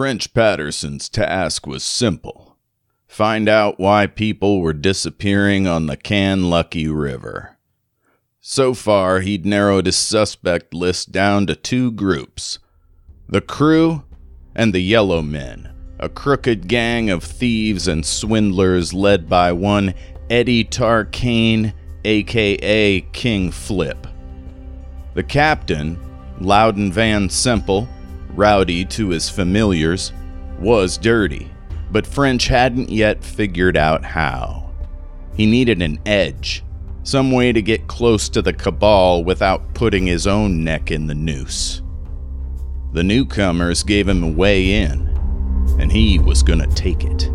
French Patterson's task was simple find out why people were disappearing on the Canlucky River. So far, he'd narrowed his suspect list down to two groups the crew and the Yellow Men, a crooked gang of thieves and swindlers led by one Eddie Tarkane, aka King Flip. The captain, Loudon Van Semple, rowdy to his familiars, was dirty, but French hadn't yet figured out how. He needed an edge, some way to get close to the cabal without putting his own neck in the noose. The newcomers gave him a way in, and he was gonna take it.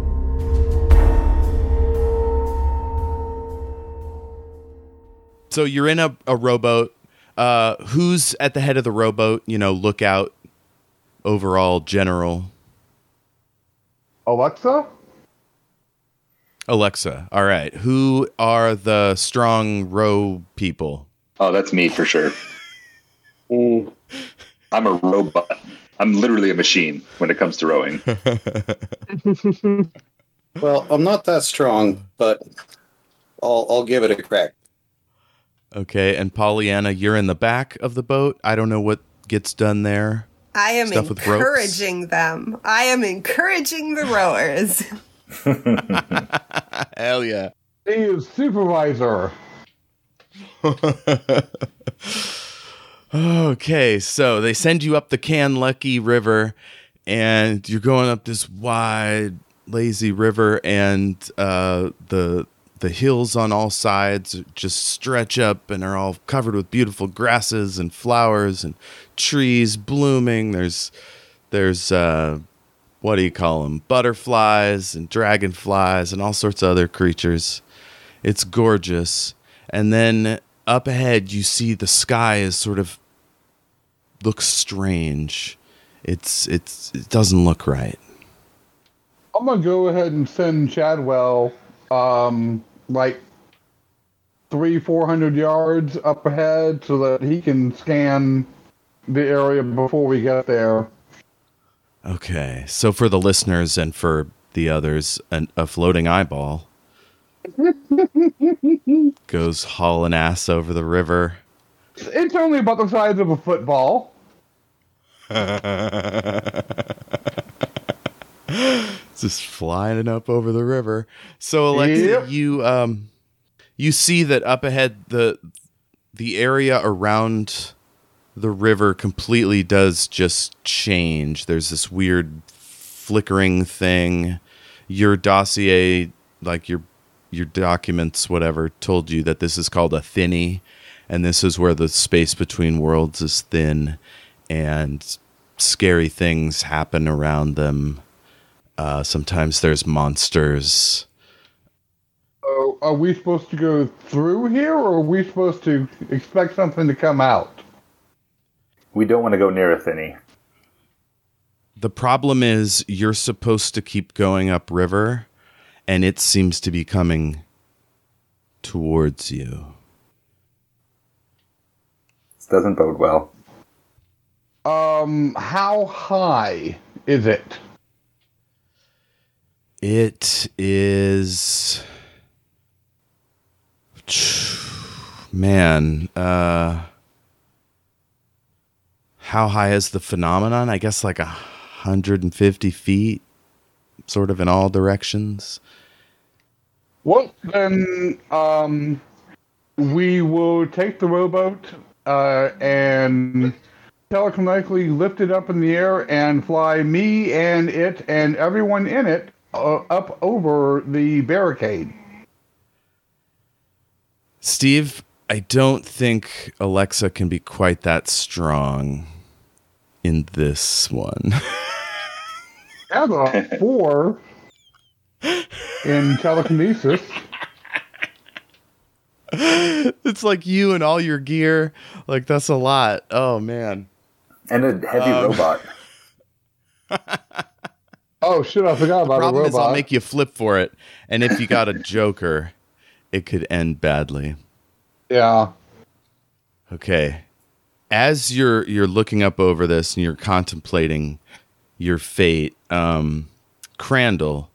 So you're in a, a rowboat. Uh, who's at the head of the rowboat? You know, lookout, overall general. Alexa? Alexa. All right. Who are the strong row people? Oh, that's me for sure. Mm. I'm a robot. I'm literally a machine when it comes to rowing. Well, I'm not that strong, but I'll I'll give it a crack. Okay. And Pollyanna, you're in the back of the boat. I don't know what gets done there. I am Stuff with encouraging them. I am encouraging the rowers. Hell yeah. He is supervisor. Okay, so they send you up the Canlucky River, and you're going up this wide, lazy river, and uh, the the hills on all sides just stretch up and are all covered with beautiful grasses and flowers and trees blooming. There's there's uh, what do you call them? Butterflies and dragonflies and all sorts of other creatures. It's gorgeous. And then up ahead, you see the sky is sort of looks strange. It's it's it doesn't look right. I'm gonna go ahead and send Chadwell, um, like three, four hundred yards up ahead, so that he can scan the area before we get there. Okay, so for the listeners and for the others, an, a floating eyeball goes hauling ass over the river. It's only about the size of a football. just flying up over the river. So Alexa, Yep. you um you see that up ahead the the area around the river completely does just change. There's this weird flickering thing. Your dossier, like your your documents, whatever, told you that this is called a thinny, and this is where the space between worlds is thin, and scary things happen around them. Uh, sometimes there's monsters. Oh, are we supposed to go through here, or are we supposed to expect something to come out? We don't want to go near a thinny. The problem is you're supposed to keep going upriver, and it seems to be coming towards you. This doesn't bode well. Um, how high is it? It is man, uh how high is the phenomenon? I guess like a hundred and fifty feet, sort of in all directions. Well, then, um, we will take the rowboat uh, and telekinetically lift it up in the air and fly me and it and everyone in it uh, up over the barricade. Steve, I don't think Alexa can be quite that strong in this one. I have a four in telekinesis. it's like you and all your gear. Like that's a lot. Oh man. And a heavy Um, robot. Oh shit! I forgot about the Problem robot. is I'll make you flip for it. And if you got a joker, it could end badly. yeah. Okay. As you're you're looking up over this and you're contemplating your fate. Um, Crandall.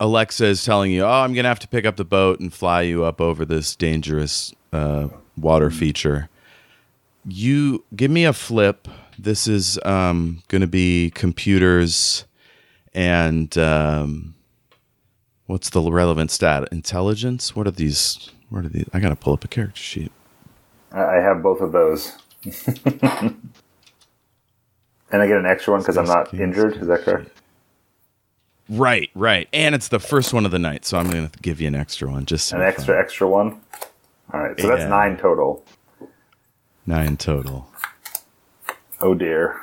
Alexa is telling you, "Oh, I'm gonna have to pick up the boat and fly you up over this dangerous uh, water feature." You give me a flip. This is um, going to be computers and um, what's the relevant stat? Intelligence. What are these? What are these? I gotta pull up a character sheet. I have both of those. and I get an extra one because I'm not injured. Is that correct? Right, right. And it's the first one of the night, so I'm going to give you an extra one. Just so An extra, extra one. All right, so Yeah. that's nine total. nine total. Oh dear.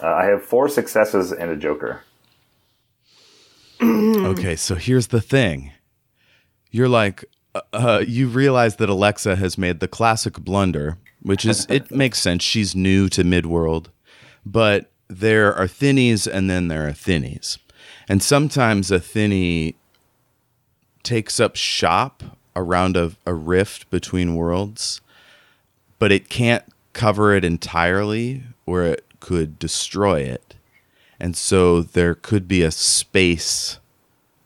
Uh, I have four successes and a joker. Okay, so here's the thing. You're like, uh, uh, you realize that Alexa has made the classic blunder, which is it makes sense. She's new to Midworld, but there are thinnies and then there are thinnies, and sometimes a thinny takes up shop around a, a rift between worlds, but it can't cover it entirely, or it could destroy it. And so there could be a space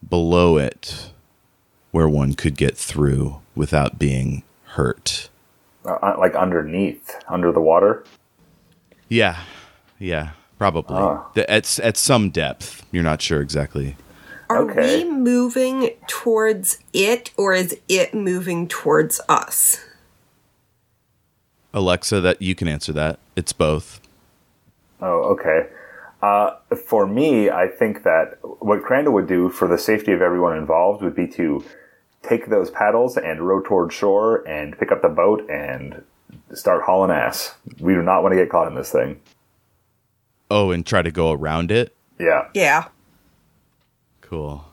below it where one could get through without being hurt. Uh, uh, like underneath, under the water. Yeah. Yeah, probably. The- At, at some depth. You're not sure exactly. Are Okay. we moving towards it or is it moving towards us? Alexa, that you can answer that. It's both. Oh, okay. Uh, for me, I think that what Crandall would do for the safety of everyone involved would be to take those paddles and row toward shore and pick up the boat and start hauling ass. We do not want to get caught in this thing. Oh, and try to go around it. Yeah. Yeah. Cool.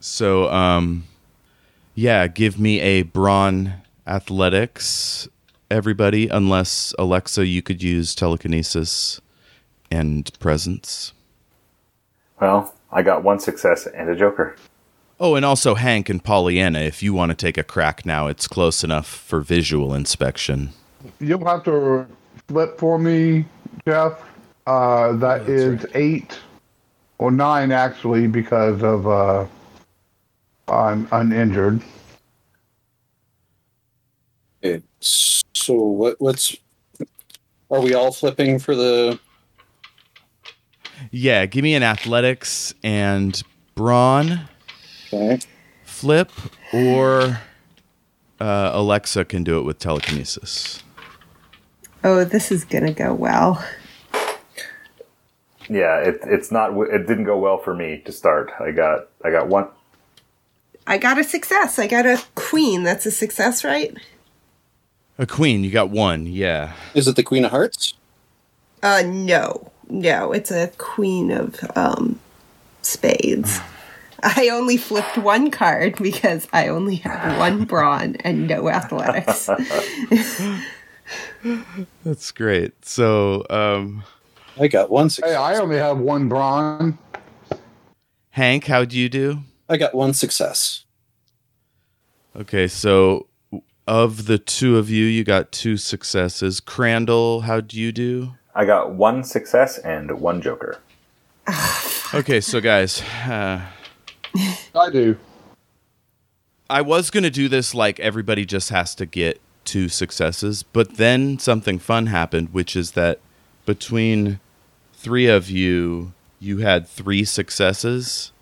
So, um, yeah, give me a brawn athletics, everybody, unless Alexa, you could use telekinesis and presence. Well, I got one success and a joker. Oh, and also Hank and Pollyanna, if you want to take a crack now, it's close enough for visual inspection. You'll have to flip for me, Jeff. Uh, that is eight or nine actually because of uh, I'm uninjured. Okay, so what? What's? Are we all flipping for the? Yeah, give me an athletics and brawn Okay. flip, or uh, Alexa can do it with telekinesis. Oh, this is going to go well. Yeah, it, it's not. It didn't go well for me to start. I got I got one. I got a success. I got a queen. That's a success, right? A queen, you got one, yeah. Is it the Queen of Hearts? Uh, no. No, it's a queen of um, spades. I only flipped one card because I only have one brawn and no athletics. That's great. So, um, I got one Hey. I only have one brawn. Hank, how'd you do? I got one success. Okay, so of the two of you, you got two successes. Crandall, how'd you do? I got one success and one joker. Okay, so guys, uh, I do. I was going to do this like everybody just has to get two successes, but then something fun happened, which is that between three of you, you had three successes,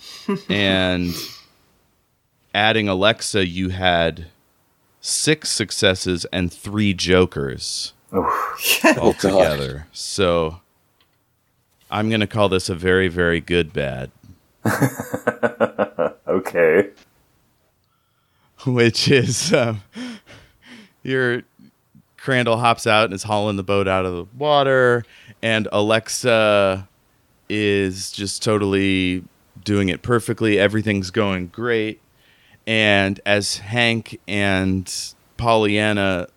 and adding Alexa, you had six successes and three jokers Oh altogether. So I'm going to call this a very, very good bad. Okay. which is um, your Crandall hops out and is hauling the boat out of the water, and Alexa is just totally doing it perfectly. Everything's going great. And as Hank and Pollyanna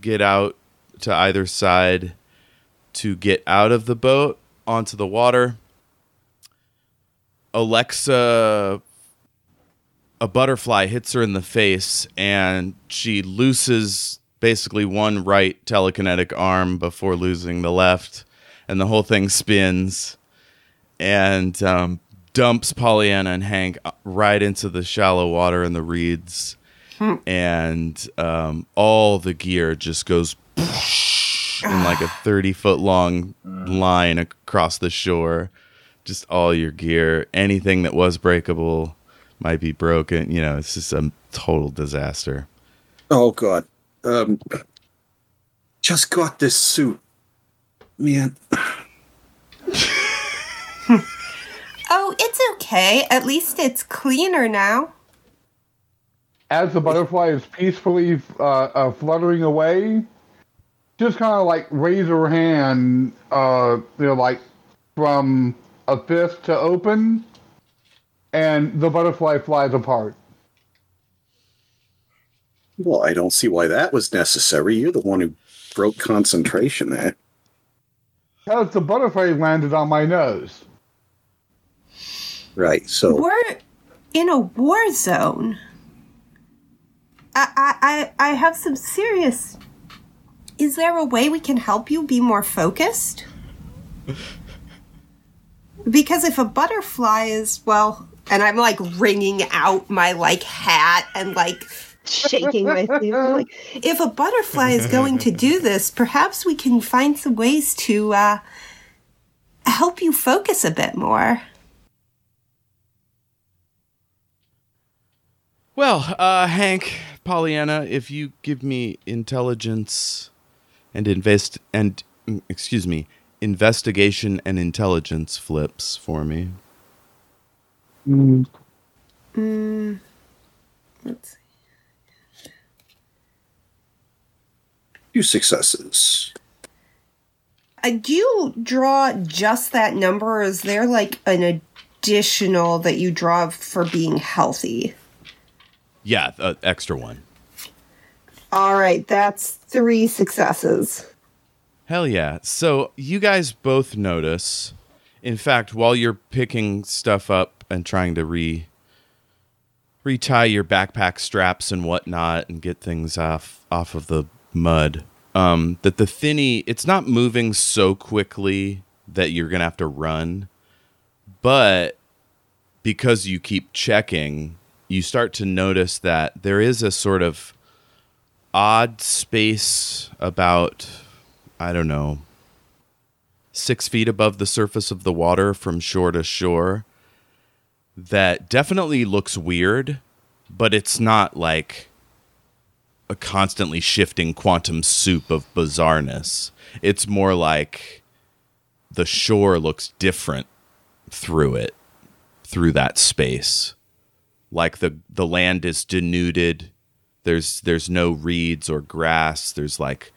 get out to either side to get out of the boat onto the water, Alexa a butterfly hits her in the face and she looses basically one right telekinetic arm before losing the left, and the whole thing spins. And um, dumps Pollyanna and Hank uh, right into the shallow water in the reeds, and um, all the gear just goes in like a thirty foot long line across the shore. Just all your gear, anything that was breakable might be broken. You know, it's just a total disaster. Oh God. Um, just got this suit, man. Oh, it's okay. At least it's cleaner now. As the butterfly is peacefully uh, uh, fluttering away, just kind of like raise her hand, uh, you know, like from a fist to open, and the butterfly flies apart. Well, I don't see why that was necessary. You're the one who broke concentration there. Because the butterfly landed on my nose. Right. So We're in a war zone. I, I, I I have some serious. Is there a way we can help you be more focused? Because if a butterfly is, well, and I'm like wringing out my like hat and like shaking my sleeve. Like, if a butterfly is going to do this, perhaps we can find some ways to uh, help you focus a bit more. Well, uh, Hank, Pollyanna, if you give me intelligence and invest and mm, excuse me, investigation and intelligence flips for me. Let's see. two successes. Uh, do you draw just that number, or is there like an additional that you draw for being healthy? Yeah, uh, extra one. All right, that's three successes. Hell yeah. So you guys both notice. In fact, while you're picking stuff up and trying to re retie your backpack straps and whatnot and get things off off of the mud, um, that the thinny it's not moving so quickly that you're gonna have to run, but because you keep checking, you start to notice that there is a sort of odd space about I don't know, six feet above the surface of the water from shore to shore that definitely looks weird, but it's not like a constantly shifting quantum soup of bizarreness. It's more like the shore looks different through it, through that space. Like the the land is denuded. There's there's no reeds or grass. There's like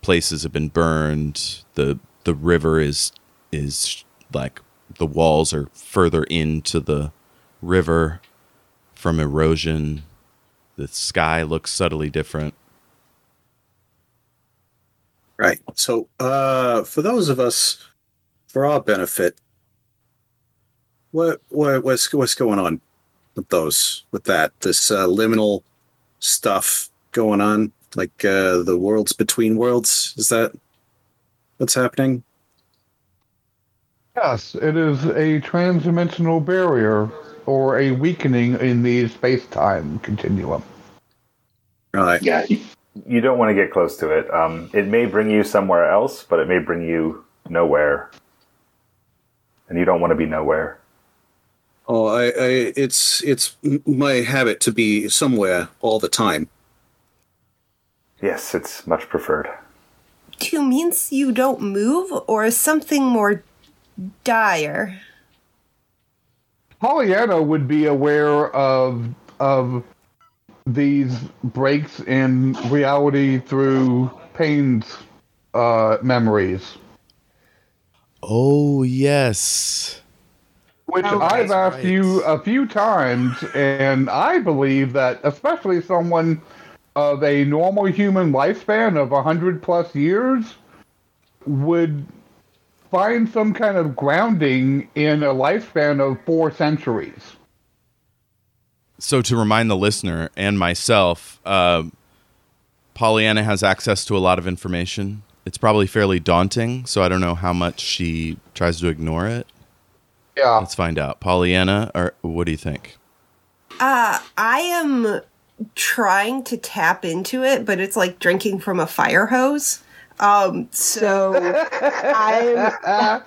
places have been burned. The the river is is like the walls are further into the river from erosion. The sky looks subtly different. Right. So, uh, for those of us, for our benefit, what, what what's what's going on with those with that this uh, liminal stuff going on, like uh, the worlds between worlds? Is that what's happening? Yes, it is a transdimensional barrier or a weakening in the space time continuum. Right. Yeah, you- You don't want to get close to it. Um, it may bring you somewhere else, but it may bring you nowhere. And you don't want to be nowhere. Oh, I, I it's it's my habit to be somewhere all the time. Yes, it's much preferred. Two means you don't move, or something more dire. Pollyanna would be aware of of these breaks in reality through Payne's uh, memories, Oh yes. Which Oh, I've asked right. you a few times, and I believe that especially someone of a normal human lifespan of hundred plus years would find some kind of grounding in a lifespan of four centuries. So to remind the listener and myself, uh, Pollyanna has access to a lot of information. It's probably fairly daunting, so I don't know how much she tries to ignore it. Yeah. Let's find out. Pollyanna, or what do you think? Uh, I am trying to tap into it, but it's like drinking from a fire hose. Um, so I'm,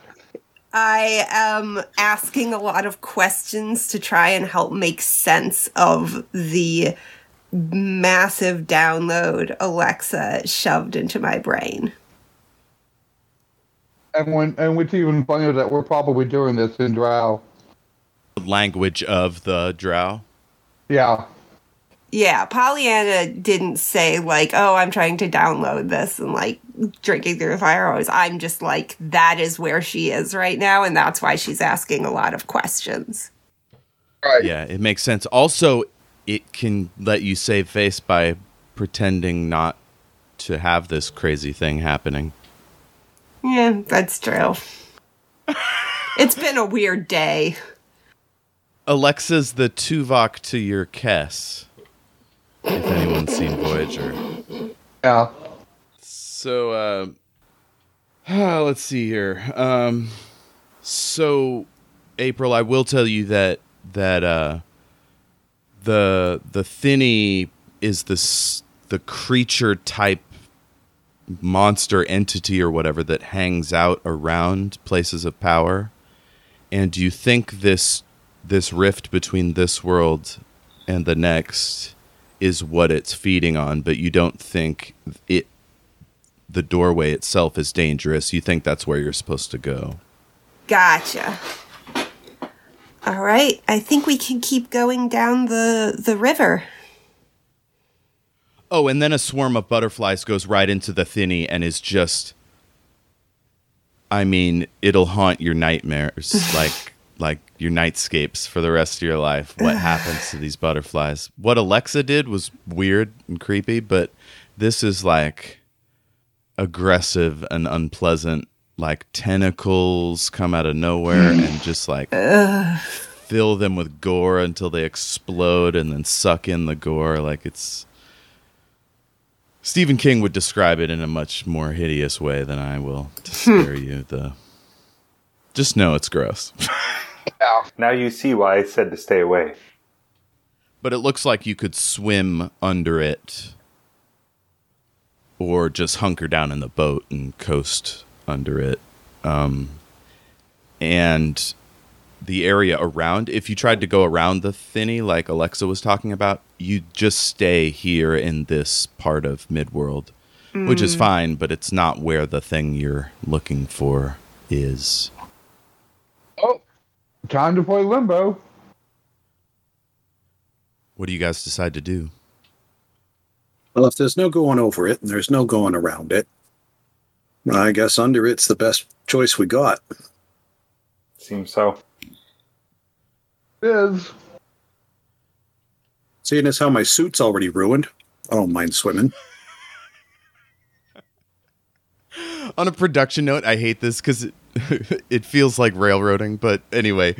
I am asking a lot of questions to try and help make sense of the massive download Alexa shoved into my brain. And when and what's even funnier is that we're probably doing this in Drow. Language of the drow. Yeah. Yeah, Pollyanna didn't say like, "Oh, I'm trying to download this and like drinking through the fire hose." I'm just like, that is where she is right now, and that's why she's asking a lot of questions. Right. Yeah, it makes sense. Also, it can let you save face by pretending not to have this crazy thing happening. Yeah, that's true. it's been a weird day. Alexa's the Tuvok to your Kes. If anyone's seen Voyager. Yeah. So, uh, ah, let's see here. Um, so, April, I will tell you that that uh, the the thinny is this the creature type monster entity or whatever that hangs out around places of power. And do you think this this rift between this world and the next is what it's feeding on, but you don't think it the doorway itself is dangerous. You think that's where you're supposed to go. Gotcha. All right, I think we can keep going down the the river. Oh, and then a swarm of butterflies goes right into the thinny and is just I mean, it'll haunt your nightmares like like your nightscapes for the rest of your life. What happens to these butterflies? What Alexa did was weird and creepy, but this is like aggressive and unpleasant. Like tentacles come out of nowhere and just like fill them with gore until they explode and then suck in the gore. Like it's Stephen King would describe it in a much more hideous way than I will to spare you the. Just know it's gross. Now you see why I said to stay away. but it looks like you could swim under it or just hunker down in the boat and coast under it um, and the area around if you tried to go around the thinny like alexa was talking about—you'd just stay here in this part of midworld which is mm. fine but it's not where the thing you're looking for is Oh, time to play limbo. what do you guys decide to do Well, if there's no going over it and there's no going around it, I guess under it's the best choice we got. Seems so. It is. Seeing as how my suit's already ruined, I don't mind swimming. on a production note, I hate this because it, it feels like railroading. But anyway,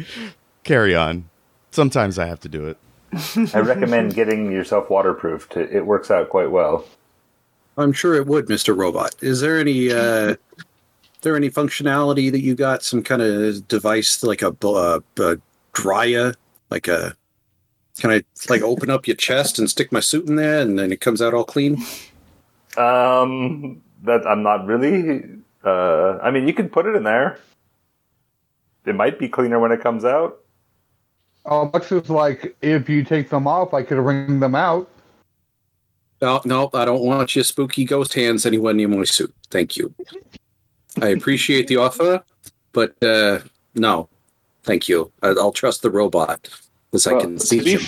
carry on. Sometimes I have to do it. I recommend getting yourself waterproofed. It it works out quite well. I'm sure it would, Mr. Robot. Is there any uh there any functionality that you got some kind of device like a, uh, a dryer like a can I like open up your chest and stick my suit in there and then it comes out all clean? Um, that I'm not really. Uh, I mean, you could put it in there. It might be cleaner when it comes out. Oh, Alexa's like, if you take them off, I could wring them out. No, no, I don't want your spooky ghost hands anywhere near my suit. Thank you. I appreciate the offer, but uh no, thank you. I, I'll trust the robot as I can see him.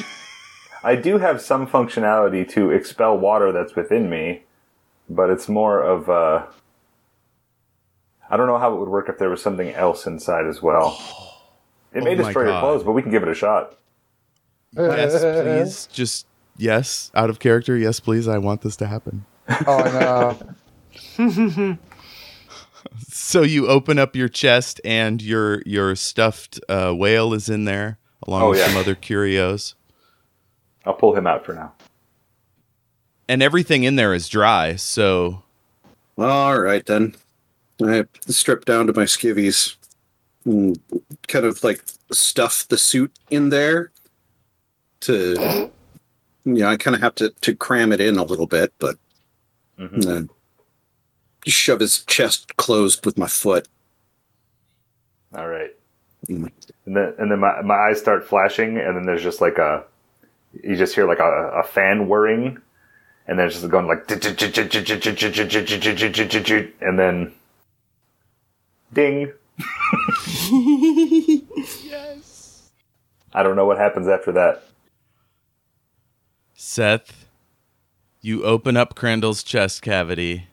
I do have some functionality to expel water that's within me, but it's more of uh I don't know how it would work if there was something else inside as well. It may Oh my destroy your clothes, but we can give it a shot. Yes, please. Just yes, out of character. Yes, please. I want this to happen. Oh, and uh, So you open up your chest, and your your stuffed uh, whale is in there, along Oh, with yeah. some other curios. I'll pull him out for now. and everything in there is dry. So All right then. I strip down to my skivvies and kind of like stuff the suit in there to you know, I kind of have to to cram it in a little bit, but Mhm. And then shove his chest closed with my foot. All right. Mm. And then and then my, my eyes start flashing, and then there's just like a you just hear like a, a fan whirring, and then it's just going like and then ding. yes. I don't know what happens after that. Seth, you open up Crandall's chest cavity,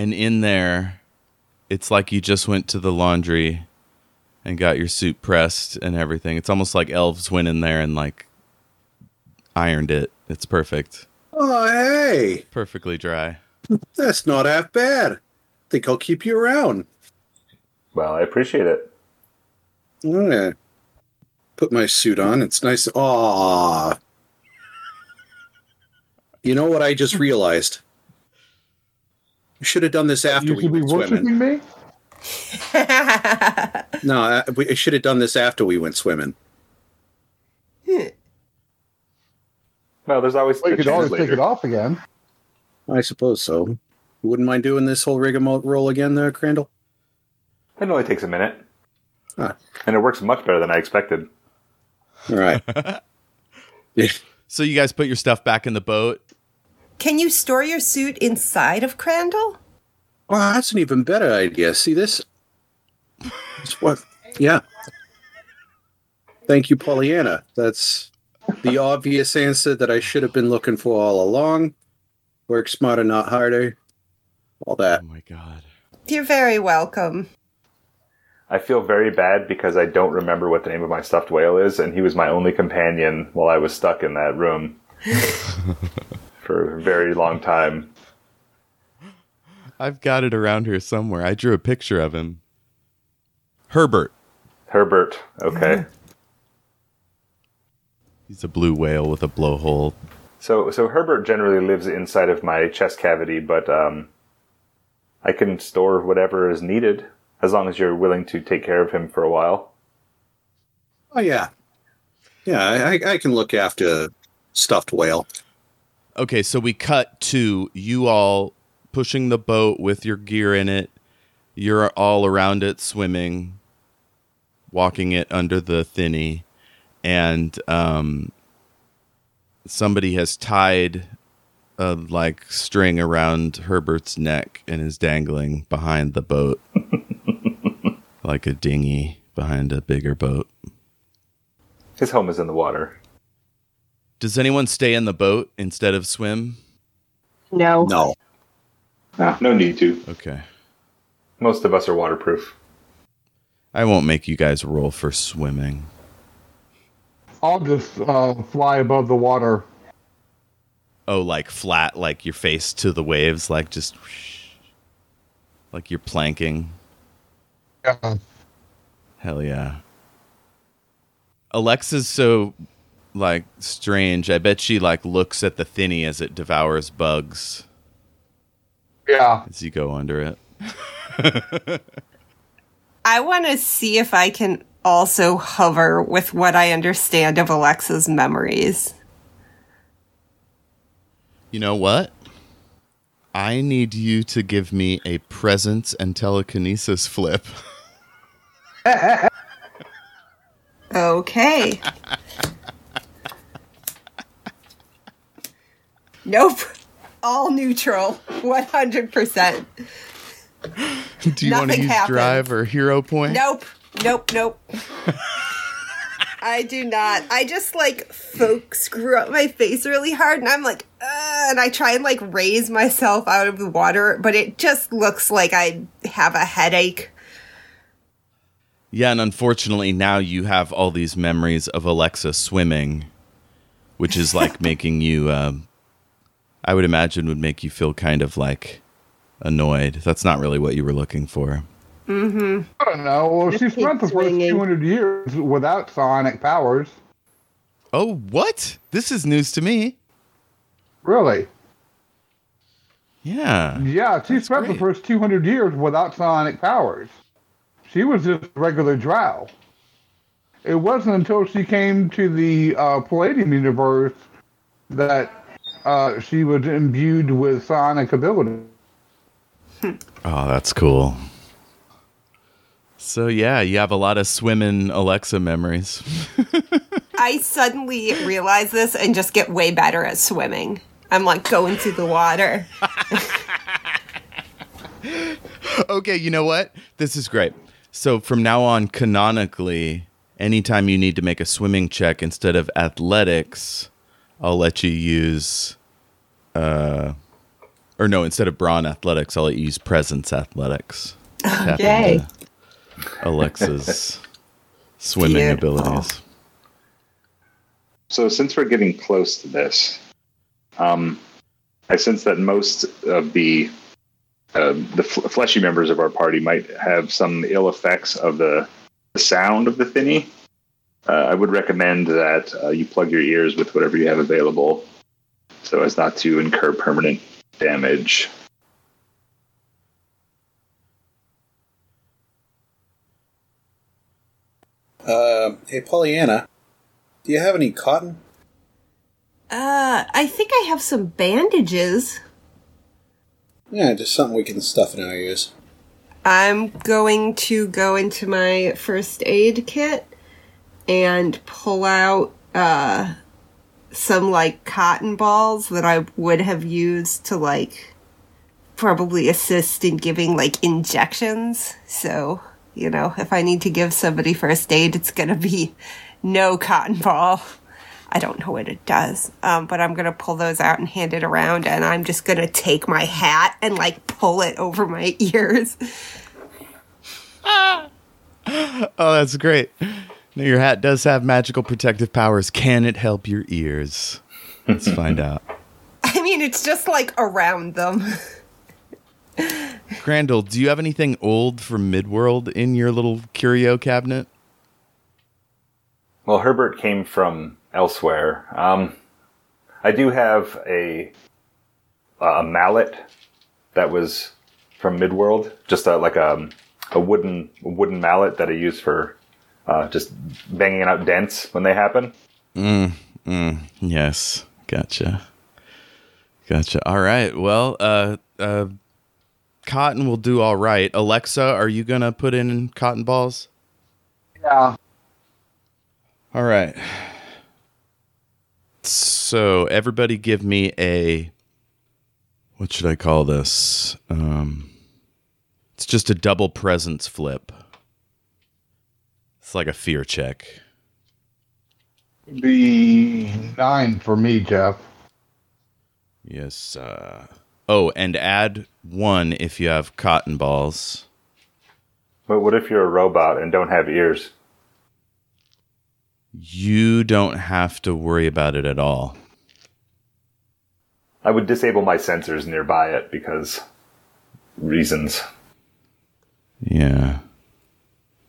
and in there, it's like you just went to the laundry and got your suit pressed and everything. It's almost like elves went in there and like ironed it. It's perfect. Oh hey, Perfectly dry. that's not half bad. Think I'll keep you around. Well, I appreciate it. I'm gonna put my suit on. It's nice. Aw. You know what I just realized? We should have done this after you we should be went swimming. worshiping me? No, I, we should have done this after we went swimming. Well, there's always Well, you could always chance take it off again. I suppose so. You wouldn't mind doing this whole rigmarole again, there, Crandall? It only takes a minute, Huh. and it works much better than I expected. All right. So you guys put your stuff back in the boat. Can you store your suit inside of Crandall? Well, that's an even better idea. See this? That's what? Yeah. Thank you, Pollyanna. That's the obvious answer that I should have been looking for all along. Work smarter, not harder. All that. Oh my god. You're very welcome. I feel very bad because I don't remember what the name of my stuffed whale is, and he was my only companion while I was stuck in that room for a very long time. I've got it around here somewhere. I drew a picture of him. Herbert. Herbert, okay. He's a blue whale with a blowhole. So, so Herbert generally lives inside of my chest cavity, but um, I can store whatever is needed as long as you're willing to take care of him for a while. Oh, yeah. Yeah, I, I can look after stuffed whale. Okay, so we cut to you all pushing the boat with your gear in it. You're all around it swimming, walking it under the thinny, and um, somebody has tied a like string around Herbert's neck and is dangling behind the boat, like a dinghy behind a bigger boat. His home is in the water. Does anyone stay in the boat instead of swim? No. No. Ah, no need to. Okay. Most of us are waterproof. I won't make you guys roll for swimming. I'll just uh, fly above the water. Oh, like flat, like your face to the waves, like just whoosh. like you're planking. Yeah. Hell yeah. Alexa's so like strange. I bet she like looks at the thinny as it devours bugs Yeah. as you go under it. I want to see if I can also hover with what I understand of Alexa's memories. You know what? I need you to give me a presence and telekinesis flip. Okay. nope. All neutral. 100%. Do you want to Nothing use happened. drive or hero point? Nope. Nope. Nope. I do not. I just like folk screw up my face really hard and I'm like, uh, and I try and like raise myself out of the water, but it just looks like I have a headache. Yeah, and unfortunately now you have all these memories of Alexa swimming, which is like making you. Um, I would imagine would make you feel kind of like annoyed. That's not really what you were looking for. Mm-hmm. I don't know. Well, she Just spent the first 200 years without psionic powers. Oh, what? This is news to me. Really? Yeah. Yeah, she spent great. the first 200 years without psionic powers. She was just regular drow. It wasn't until she came to the uh, Palladium universe that uh, she was imbued with psionic ability. Oh, that's cool. So yeah, you have a lot of swimming Alexa memories. I suddenly realize this and just get way better at swimming. I'm like going through the water. okay, you know what? This is great. So from now on, canonically, anytime you need to make a swimming check instead of athletics, I'll let you use, uh, or no, instead of brawn athletics, I'll let you use presence athletics. Okay. Alexa's swimming Beautiful. abilities. So since we're getting close to this, um, I sense that most of the uh, the fl- fleshy members of our party might have some ill effects of the, the sound of the thinny. Uh, I would recommend that uh, you plug your ears with whatever you have available, so as not to incur permanent damage. Uh, hey, Pollyanna, do you have any cotton? Uh, I think I have some bandages. Yeah, just something we can stuff in our ears. I'm going to go into my first aid kit and pull out uh some like cotton balls that I would have used to like probably assist in giving like injections. So, you know, if I need to give somebody first aid, it's going to be no cotton ball. I don't know what it does, um, but I'm gonna pull those out and hand it around, and I'm just gonna take my hat and like pull it over my ears. Oh, that's great. Now, your hat does have magical protective powers. Can it help your ears? Let's find out. I mean, it's just like around them. Crandall, do you have anything old from Midworld in your little curio cabinet? Well, Herbert came from elsewhere. Um, I do have a a mallet that was from Midworld, just a, like a a wooden wooden mallet that I use for uh, just banging out dents when they happen. Mm, mm, Yes, gotcha. Gotcha. All right. Well, uh, uh, cotton will do all right. Alexa, are you gonna put in cotton balls? Yeah. All right. So everybody, give me a. What should I call this? Um, it's just a double presence flip. It's like a fear check. Be nine for me, Jeff. Yes. Uh, oh, and add one if you have cotton balls. But what if you're a robot and don't have ears? You don't have to worry about it at all. I would disable my sensors nearby it because reasons. Yeah.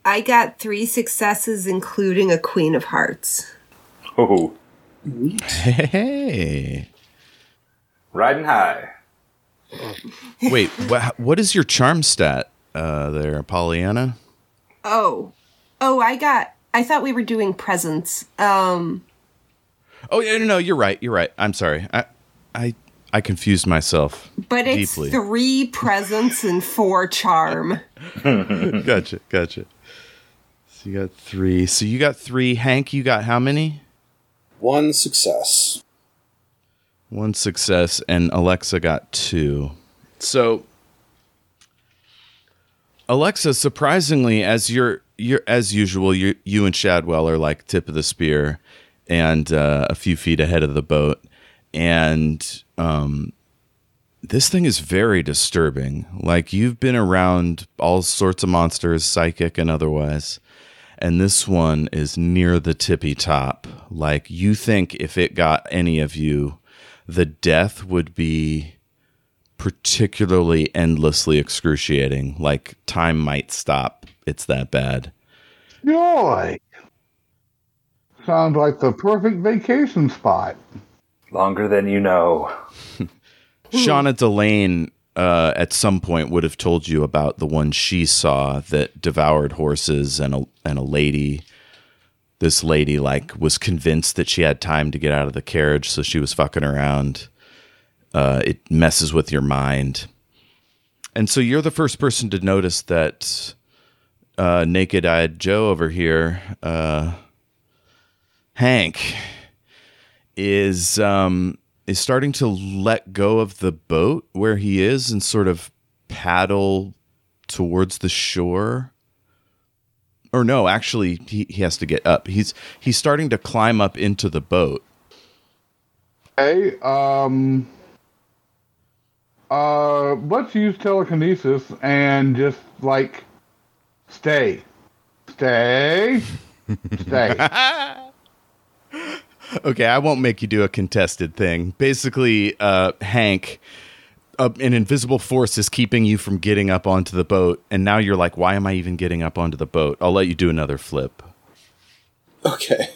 I got three successes, including a Queen of Hearts. Oh, Hey. riding high. Wait, what, what is your charm stat uh, there, Pollyanna? Oh, oh, I got. I thought we were doing presents. Um, Oh yeah, no, no, you're right. You're right. I'm sorry. I, I, I confused myself. but it's Deeply. three presents and four charm. gotcha, gotcha. So you got three. So you got three. Hank, you got how many? One success. One success, and Alexa got two. So, Alexa, surprisingly, as you're you're as usual, you you and Shadwell are like tip of the spear, and uh, a few feet ahead of the boat, and um, this thing is very disturbing. Like you've been around all sorts of monsters, psychic and otherwise, and this one is near the tippy top. Like you think if it got any of you, the death would be particularly endlessly excruciating. Like time might stop. It's that bad. Joy. Sounds like the perfect vacation spot. Longer than you know. Shauna Delane uh, at some point would have told you about the one she saw that devoured horses and a and a lady. This lady like was convinced that she had time to get out of the carriage, so she was fucking around. Uh, it messes with your mind, and so you're the first person to notice that uh, naked-eyed Joe over here, uh, Hank, is um, is starting to let go of the boat where he is and sort of paddle towards the shore. Or no, actually he, he has to get up. He's he's starting to climb up into the boat. Okay. Um. Uh, let's use telekinesis and just like stay, stay, stay. Okay, I won't make you do a contested thing. Basically, uh, Hank, uh, an invisible force is keeping you from getting up onto the boat, and now you're like, why am I even getting up onto the boat? I'll let you do another flip, Okay.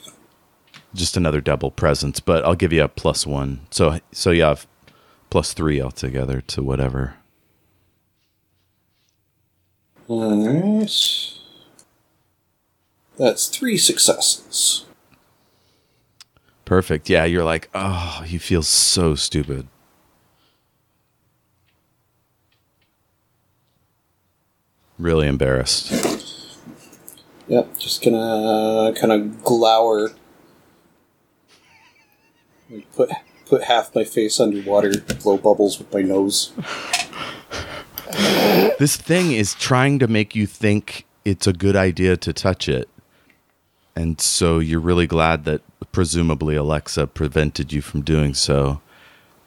just another double presence, but I'll give you a plus one. So, so you have plus three altogether to whatever. All right. That's three successes. Perfect. Yeah, you're like, oh, you feel so stupid. Really embarrassed. Yep, just gonna uh, kind of glower. Put put half my face underwater, blow bubbles with my nose. This thing is trying to make you think it's a good idea to touch it. And so you're really glad that presumably Alexa prevented you from doing so.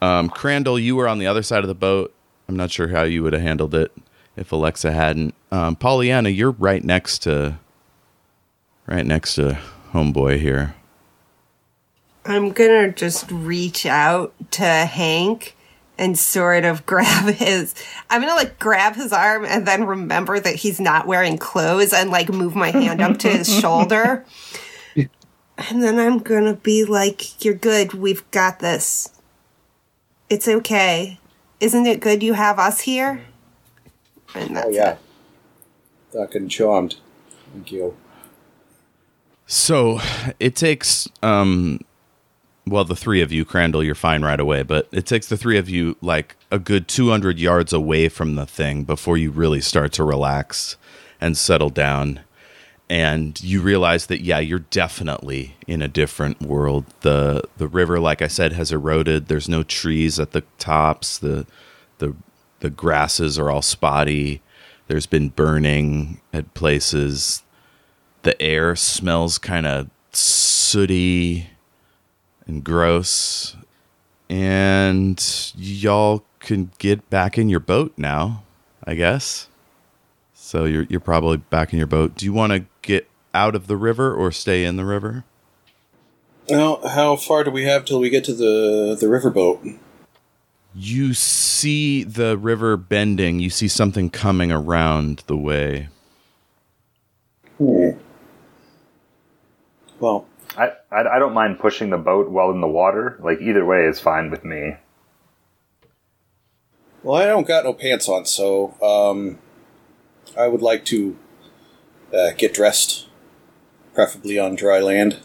Um, Crandall, you were on the other side of the boat. I'm not sure how you would have handled it if Alexa hadn't. Um, Pollyanna, you're right next to right next to homeboy here. I'm gonna just reach out to Hank and sort of grab his I'm gonna like grab his arm and then remember that he's not wearing clothes and like move my hand up to his shoulder. And then I'm gonna be like, You're good, we've got this. It's okay. Isn't it good you have us here? And that's Oh yeah, fucking charmed. Thank you. So it takes, um, well, the three of you, Crandall, you're fine right away, but it takes the three of you like a good 200 yards away from the thing before you really start to relax and settle down. And you realize that, yeah, you're definitely in a different world. The the river, like I said, has eroded. There's no trees at the tops. The the the grasses are all spotty. There's been burning at places the air smells kind of sooty and gross. And y'all can get back in your boat now i guess. So you're, you're probably back in your boat. Do you want to get out of the river or stay in the river? Well, how far do we have till we get to the the riverboat? you see the river bending. You see something coming around the way. Hmm. Well, I, I don't mind pushing the boat while in the water. Like either way is fine with me. well, I don't got no pants on, so um, I would like to uh, get dressed, preferably on dry land.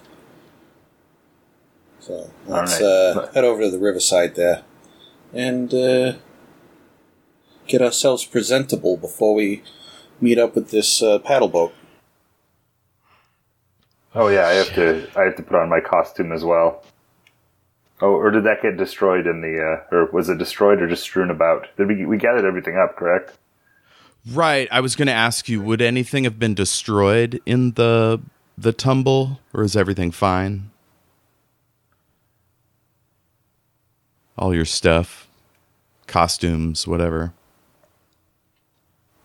So let's right. uh, head over to the riverside there and uh, get ourselves presentable before we meet up with this uh, paddle boat. Oh yeah, I have to I have to put on my costume as well. Oh, or did that get destroyed in the uh, or was it destroyed or just strewn about? Did we we gathered everything up, correct? Right. I was going to ask you, would anything have been destroyed in the the tumble, or is everything fine? All your stuff, costumes, whatever.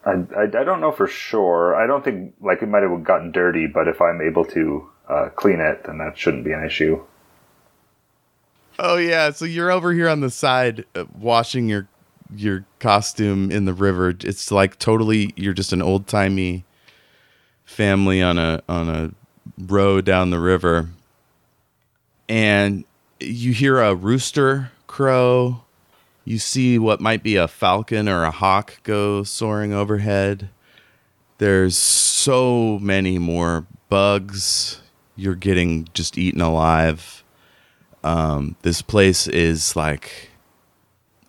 I, I, I don't know for sure. I don't think like it might have gotten dirty, but if I'm able to uh, clean it, then that shouldn't be an issue. Oh yeah, so you're over here on the side uh, washing your your costume in the river. It's like totally you're just an old timey family on a on a row down the river, and you hear a rooster crow. You see what might be a falcon or a hawk go soaring overhead. There's so many more bugs. You're getting just eaten alive. Um, this place is like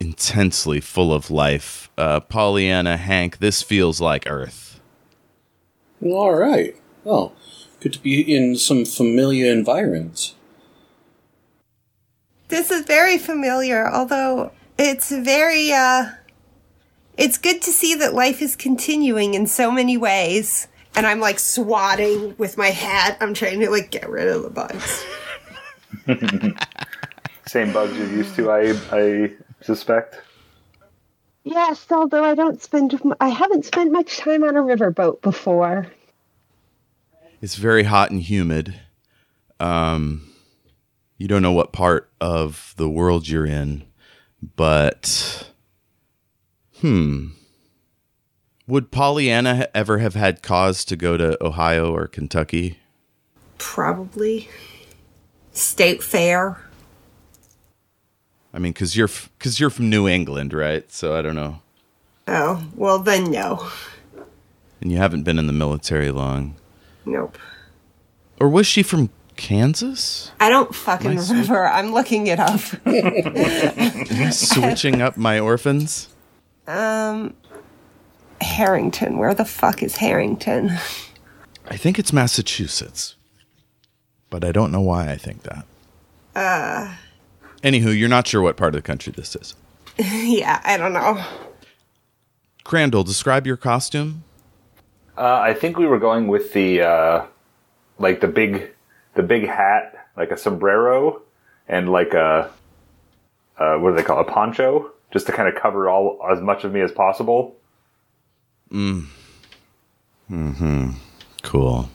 intensely full of life. Uh, Pollyanna, Hank, this feels like Earth. All right. Well, good to be in some familiar environments. This is very familiar, although it's very, uh, it's good to see that life is continuing in so many ways. And I'm like swatting with my hat. I'm trying to like get rid of the bugs. Same bugs you're used to, I I suspect. Yes, although I don't spend, I haven't spent much time on a riverboat before. It's very hot and humid. Um, you don't know what part of the world you're in, but hmm. Would Pollyanna ever have had cause to go to Ohio or Kentucky? Probably. State fair. I mean, because you're because you're from New England, right? So I don't know, Oh, well then no. and you haven't been in the military long. Nope. Or was she from Kansas? I don't fucking Nice. remember. I'm looking it up. Am I switching up my orphans? Um, Harrington. Where the fuck is Harrington? I think it's Massachusetts, but I don't know why I think that. Uh. Anywho, you're not sure what part of the country this is. yeah, I don't know. Crandall, describe your costume. Uh, I think we were going with the uh, like the big the big hat, like a sombrero, and like a uh, what do they call it? a poncho, just to kind of cover all as much of me as possible. Mm. Hmm. Cool.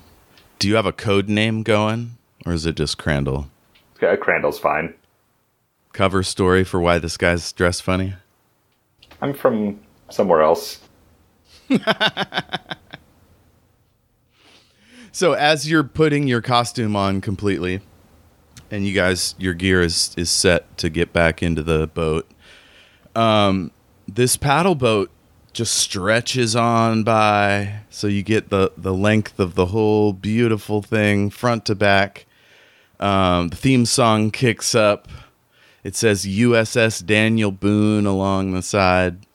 Do you have a code name going, or is it just Crandall? Okay, Crandall's fine. Cover story for why this guy's dressed funny? I'm from somewhere else. So as you're putting your costume on completely, and you guys, your gear is is set to get back into the boat. Um, this paddle boat just stretches on by, so you get the the length of the whole beautiful thing, front to back. Um, the theme song kicks up. It says USS Daniel Boone along the side.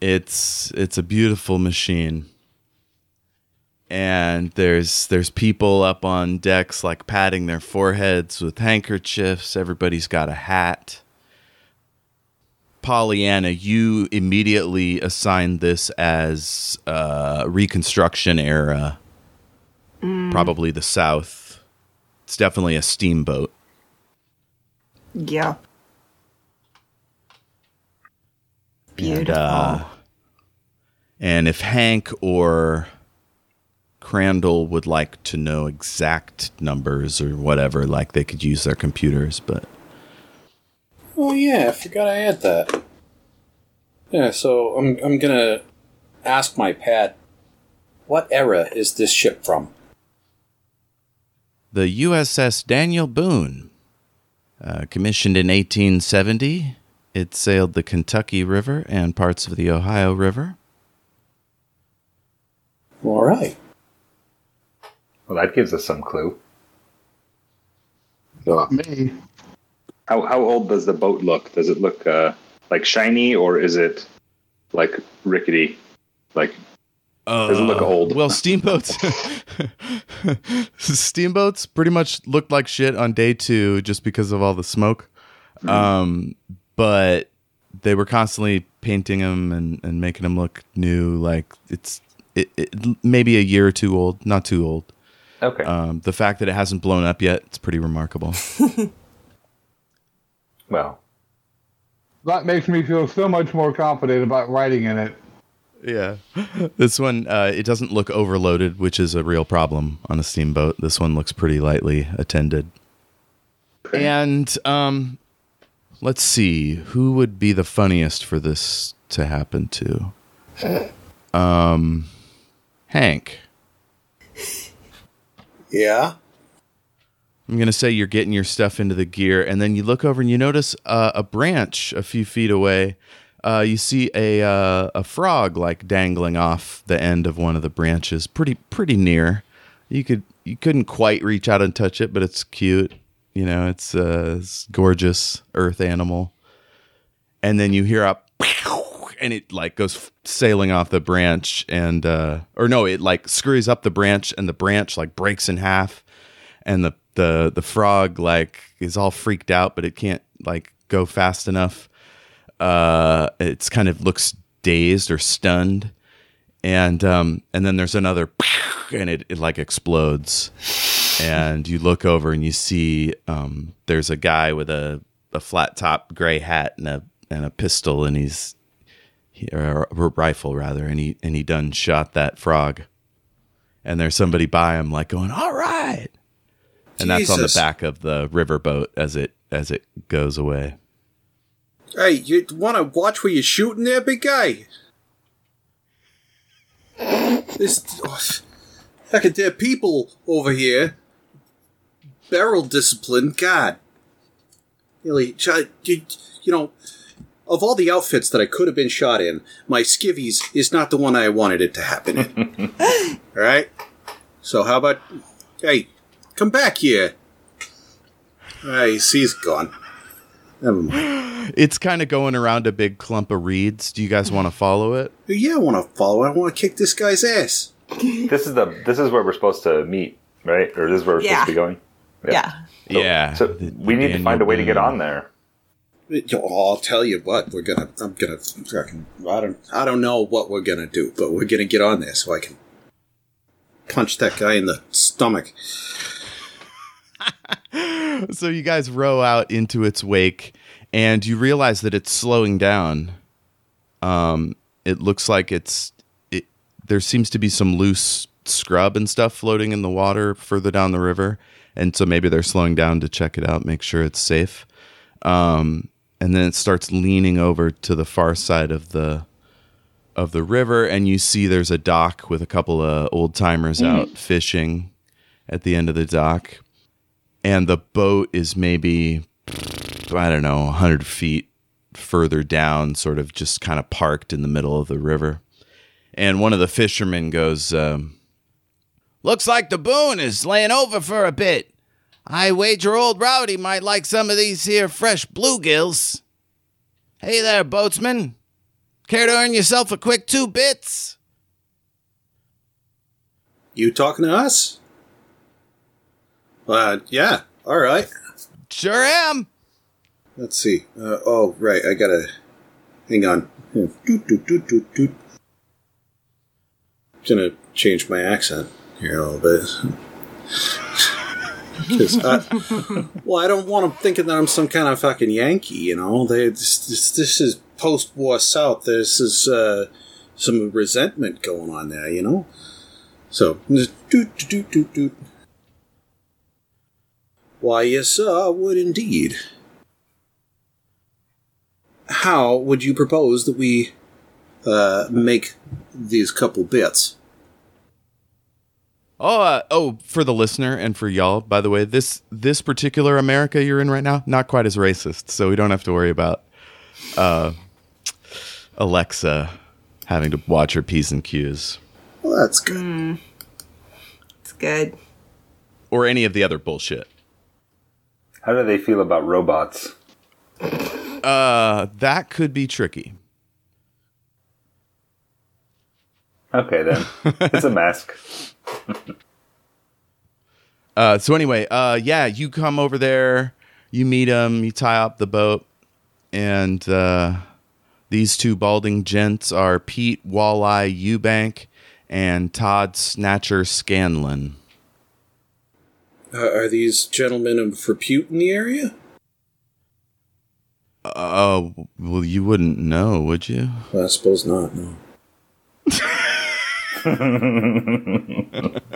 It's it's a beautiful machine and there's there's people up on decks like patting their foreheads with handkerchiefs. Everybody's got a hat. Pollyanna you immediately assigned this as uh, reconstruction era. Probably the south. It's definitely a steamboat. Yeah. and, Beautiful. uh, and if hank or crandall would like to know exact numbers or whatever like they could use their computers but Oh yeah, I forgot I had that. Yeah, so I'm I'm gonna ask my pad, what era is this ship from? The USS Daniel Boone, uh, commissioned in 1870, it sailed the Kentucky River and parts of the Ohio River. All right. Well, that gives us some clue. Not me. How how old does the boat look? Does it look uh, like shiny or is it like rickety? Like Doesn't look old. Well, steamboats, steamboats pretty much looked like shit on day two just because of all the smoke. Um, but they were constantly painting them and, and making them look new. Like it's it, it maybe a year or two old, not too old. Okay. Um, the fact that it hasn't blown up yet, it's pretty remarkable. well, That makes me feel so much more confident about writing in it. Yeah. This one, uh, it doesn't look overloaded, which is a real problem on a steamboat. This one looks pretty lightly attended. And um, let's see, who would be the funniest for this to happen to? Um, Hank. Yeah. I'm going to say you're getting your stuff into the gear, and then you look over and you notice uh, a branch a few feet away. Uh, you see a uh, a frog like dangling off the end of one of the branches, pretty pretty near. You could you couldn't quite reach out and touch it, but it's cute. You know, it's, uh, it's gorgeous earth animal. And then you hear a and it like goes sailing off the branch and uh or no it like screws up the branch and the branch like breaks in half. And the the the frog like is all freaked out but it can't like go fast enough. Uh it's kind of looks dazed or stunned. And um and then there's another and it, it like explodes. And you look over and you see um there's a guy with a a flat top gray hat and a and a pistol and he's he, or a rifle rather and he and he done shot that frog and there's somebody by him like going all right and that's on the back of the riverboat as it as it goes away Hey, you want to watch where you're shooting there, big guy? This, oh, heck, there are people over here. Barrel discipline, God. Really, you, you know, of all the outfits that I could have been shot in, my skivvies is not the one I wanted it to happen in. all right? So how about, hey, come back here. Ah, you see he's gone. Never mind. it's kind of going around a big clump of reeds do you guys want to follow it Yeah, I want to follow. It. I want to kick this guy's ass. This is the this is where we're supposed to meet, right? Or this is where we're Yeah. supposed to be going. Yeah. So- Yeah, So we need to find a way to get on there. I'll tell you what. We're gonna. I'm gonna. I don't. I don't know what we're gonna do, but we're gonna get on there so I can punch that guy in the stomach. so you guys row out into its wake and you realize that it's slowing down um it looks like it's it there seems to be some loose scrub and stuff floating in the water further down the river and so maybe they're slowing down to check it out make sure it's safe um and then it starts leaning over to the far side of the of the river and you see there's a dock with a couple of old timers out fishing at the end of the dock and the boat is maybe I don't know, 100 feet further down, sort of just kind of parked in the middle of the river. And one of the fishermen goes, um, Looks like the Boone is laying over for a bit. I wager old Rowdy might like some of these here fresh bluegills. Hey there, boatsman. Care to earn yourself a quick two bits? You talking to us? Uh, yeah. All right. Sure am. Let's see. Uh, oh, right. I gotta. Hang on. Doot, doot, doot, doot, doot. Gonna change my accent here a little bit. 'Cause I- well, I don't want them thinking that I'm some kind of fucking Yankee, you know. They, this, this, this is post-war South. This is uh, some resentment going on there, you know. So, doot, doot, doot, doot, doot. Why, yes, sir, I would indeed. How would you propose that we uh, make these couple bits? Oh, uh, oh, for the listener and for y'all, by the way, this this particular America you're in right now, not quite as racist, so we don't have to worry about uh, Alexa having to watch her p's and q's Well, that's good. It's good. or any of the other bullshit. How do they feel about robots? Uh, that could be tricky. Okay, then it's a mask. Uh, so anyway, uh, yeah, you come over there, you meet him, you tie up the boat, and uh, these two balding gents are Pete Walleye Eubank and Todd Snatcher Scanlon. Uh, are these gentlemen of repute in the area? Oh, well, you wouldn't know, would you? Well, I suppose not. No.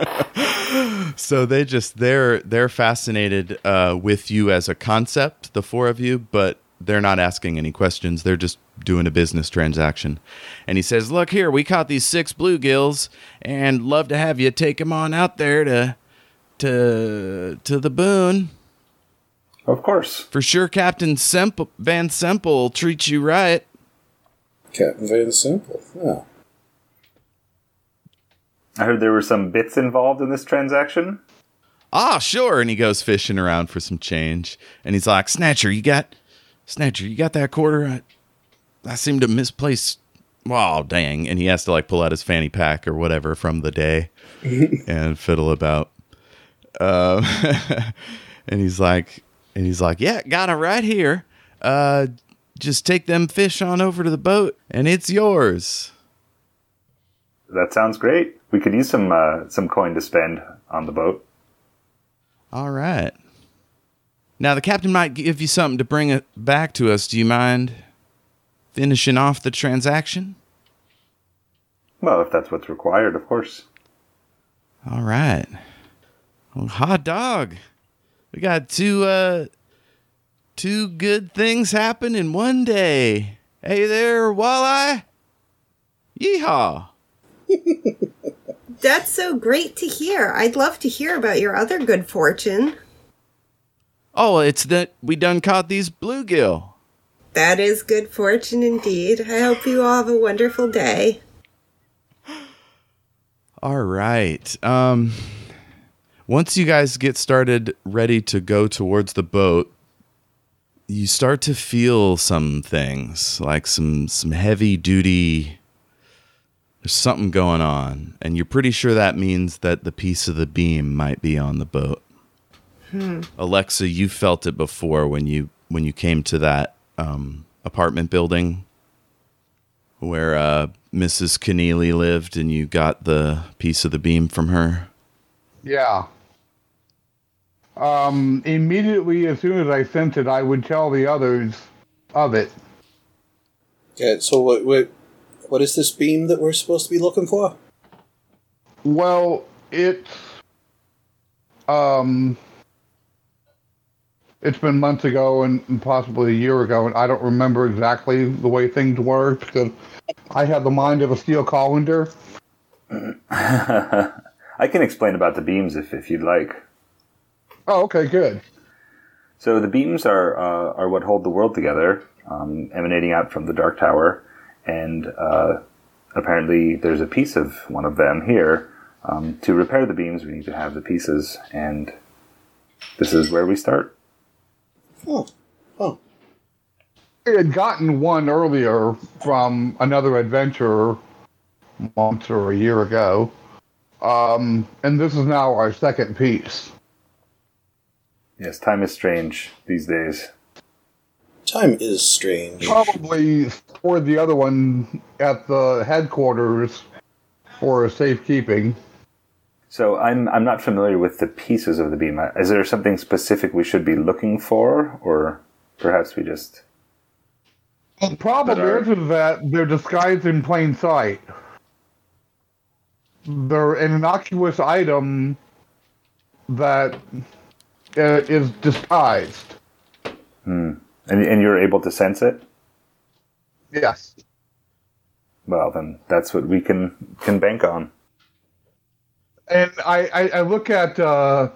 So they just they're they're fascinated uh, with you as a concept, the four of you, but they're not asking any questions. They're just doing a business transaction. And he says, "Look here, we caught these six bluegills, and love to have you take them on out there to to to the Boone. Of course. For sure, Captain Semple, Van Semple will treat you right. Captain Van Simple. Yeah. I heard there were some bits involved in this transaction. Ah, sure. And he goes fishing around for some change. And he's like, Snatcher, you got Snatcher, you got that quarter? I, I seem to misplace. Wow, dang. And he has to like pull out his fanny pack or whatever from the day and fiddle about. Um, and he's like, and he's like, yeah, got it right here. Uh, just take them fish on over to the boat and it's yours. That sounds great. We could use some uh, some coin to spend on the boat. All right. Now the captain might give you something to bring it back to us. Do you mind finishing off the transaction? Well, if that's what's required, of course. All right. Well, hot dog. We got two uh two good things happen in one day. Hey there, walleye. Yeehaw. That's so great to hear. I'd love to hear about your other good fortune. Oh, it's that we done caught these bluegill. That is good fortune indeed. I hope you all have a wonderful day. All right. Um once you guys get started ready to go towards the boat, you start to feel some things, like some some heavy duty there's something going on, and you're pretty sure that means that the piece of the beam might be on the boat. Alexa, you felt it before when you when you came to that um, apartment building where uh, Mrs. Keneally lived, and you got the piece of the beam from her. Yeah. Um, immediately, as soon as I sent it, I would tell the others of it. Okay, so what, what, what is this beam that we're supposed to be looking for? Well, it's um, it's been months ago and, and possibly a year ago, and I don't remember exactly the way things worked because I have the mind of a steel colander. I can explain about the beams if, if you'd like. Oh, okay, good. So the beams are uh, are what hold the world together, um, emanating out from the Dark Tower, and uh, apparently there's a piece of one of them here. Um, to repair the beams, we need to have the pieces, and this is where we start. Oh, oh, I had gotten one earlier from another adventure months or a year ago, um, and this is now our second piece. Yes, time is strange these days. Time is strange. Probably for the other one at the headquarters for safekeeping. So I'm I'm not familiar with the pieces of the beam. Is there something specific we should be looking for, or perhaps we just The problem are- is, is that they're disguised in plain sight. They're an innocuous item that uh, is disguised. And and you're able to sense it? Yes. Well, then that's what we can can bank on. And I, I, I look at uh,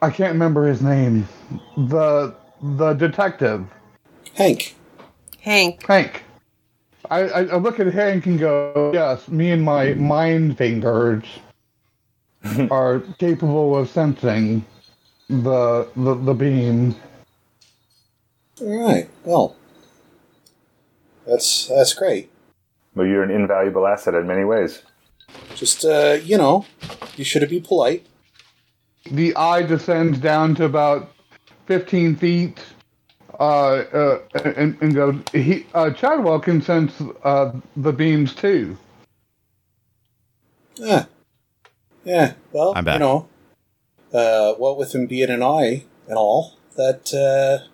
I can't remember his name. The the detective, Hank, Hank. Hank. I, I, I look at Hank and go, yes, me and my mind fingers are capable of sensing the the, the beam. All right. Well, that's that's great. Well, you're an invaluable asset in many ways. Just uh, you know, you should be polite. The eye descends down to about fifteen feet. Uh, uh, and, and goes. He uh, Chadwell can sense uh, the beams too. Yeah, yeah. Well, I'm back. you know, uh, what with him being an eye and all, that uh,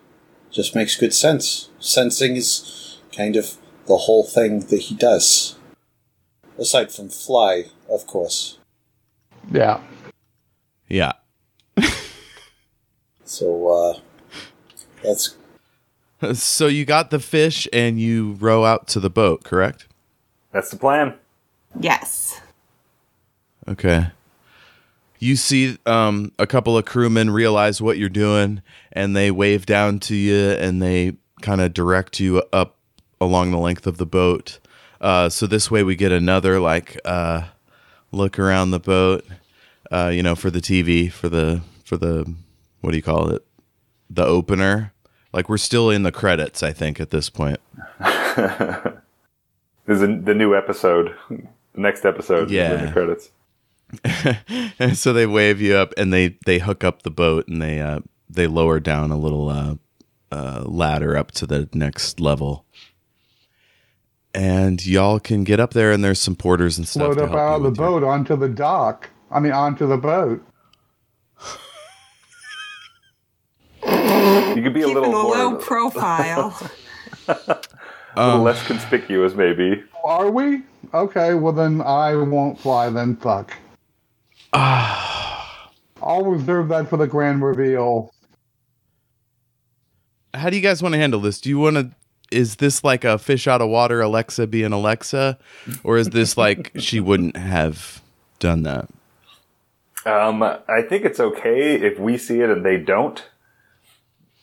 just makes good sense. Sensing is kind of the whole thing that he does. Aside from fly, of course. Yeah. Yeah. So uh, that's So you got the fish and you row out to the boat, correct? That's the plan. Yes. Okay. You see um, a couple of crewmen realize what you're doing and they wave down to you and they kind of direct you up along the length of the boat. Uh, so this way we get another like uh, look around the boat, uh, you know, for the TV, for the for the what do you call it, the opener. Like we're still in the credits, I think, at this point. This is the new episode. The next episode is in Yeah. the credits. And so they wave you up and they they hook up the boat and they uh they lower down a little uh, uh ladder up to the next level and y'all can get up there and there's some porters and stuff Float up help out of the with your- boat onto the dock. I mean, onto the boat. You could be a Keeping little a more, low profile. a little Um, less conspicuous, maybe. Are we? Okay, well then I won't fly then. Fuck. I'll reserve that for the grand reveal. how do you guys want to handle this do you want to is this like a fish out of water alexa being alexa or is this like she wouldn't have done that Um, I think it's okay if we see it and they don't.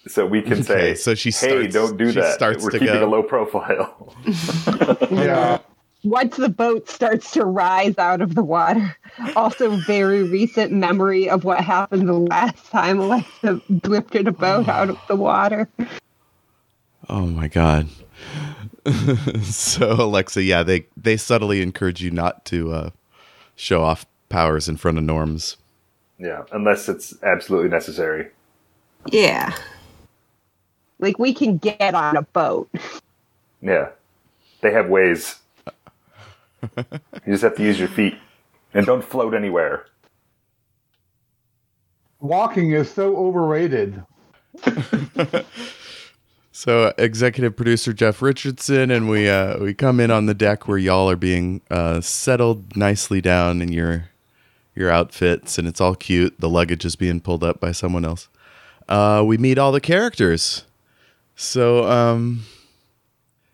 So we can Okay, say, so she "Hey, don't do she that. starts We're to keeping go." a low profile." Yeah. Once the boat starts to rise out of the water, also very recent memory of what happened the last time Alexa lifted a boat out of the water. Oh my god. so Alexa, yeah, they they subtly encourage you not to uh, show off powers in front of norms. yeah, unless it's absolutely necessary. yeah. Like we can get on a boat. Yeah, they have ways. you just have to use your feet, and don't float anywhere. Walking is so overrated. So executive producer Jeff Richardson and we uh, we come in on the deck where y'all are being uh, settled nicely down in your your outfits and it's all cute. The luggage is being pulled up by someone else. Uh, we meet all the characters. So um,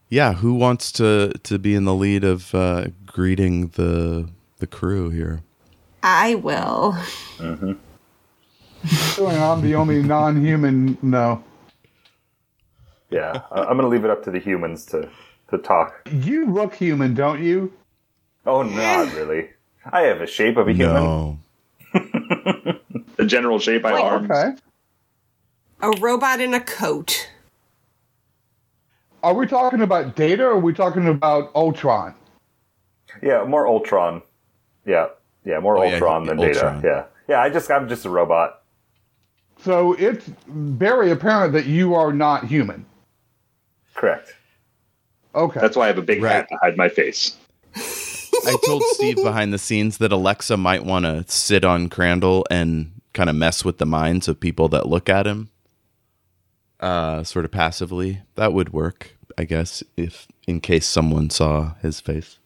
yeah, who wants to to be in the lead of uh, greeting the the crew here? I will. Feeling I'm the only non-human. No, Yeah, I- I'm gonna leave it up to the humans to to talk. you look human, don't you? Oh, not really. I have a shape of a human. No. The general shape I arms. Okay. A robot in a coat. Are we talking about Data or are we talking about Ultron? Yeah, more Ultron. Yeah, yeah, more Oh, yeah, Ultron than Ultron. Data. Yeah, yeah. I just I'm just a robot. So it's very apparent that you are not human. Correct. Okay. That's why I have a big Right. hat to hide my face. I told Steve behind the scenes that Alexa might want to sit on Crandall and kind of mess with the minds of people that look at him, uh, sort of passively. That would work, I guess, if in case someone saw his face.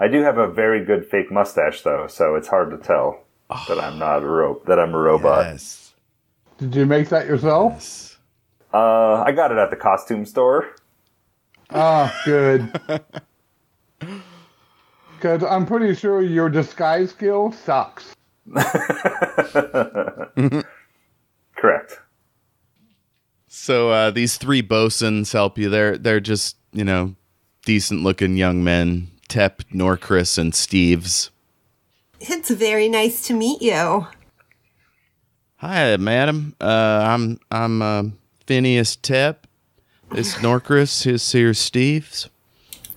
I do have a very good fake mustache though, so it's hard to tell that I'm not a ro- that I'm a robot. Yes. Did you make that yourself? yes. Uh, I got it at the costume store. Ah, good. Because I'm pretty sure your disguise skill sucks. Correct. So uh, these three bosuns help you. They're they're just you know decent looking young men. Tep, Norcris, and Steves. It's very nice to meet you. Hi, madam. Uh, I'm I'm uh, Phineas Tep. This Norcris. His here's Steve's.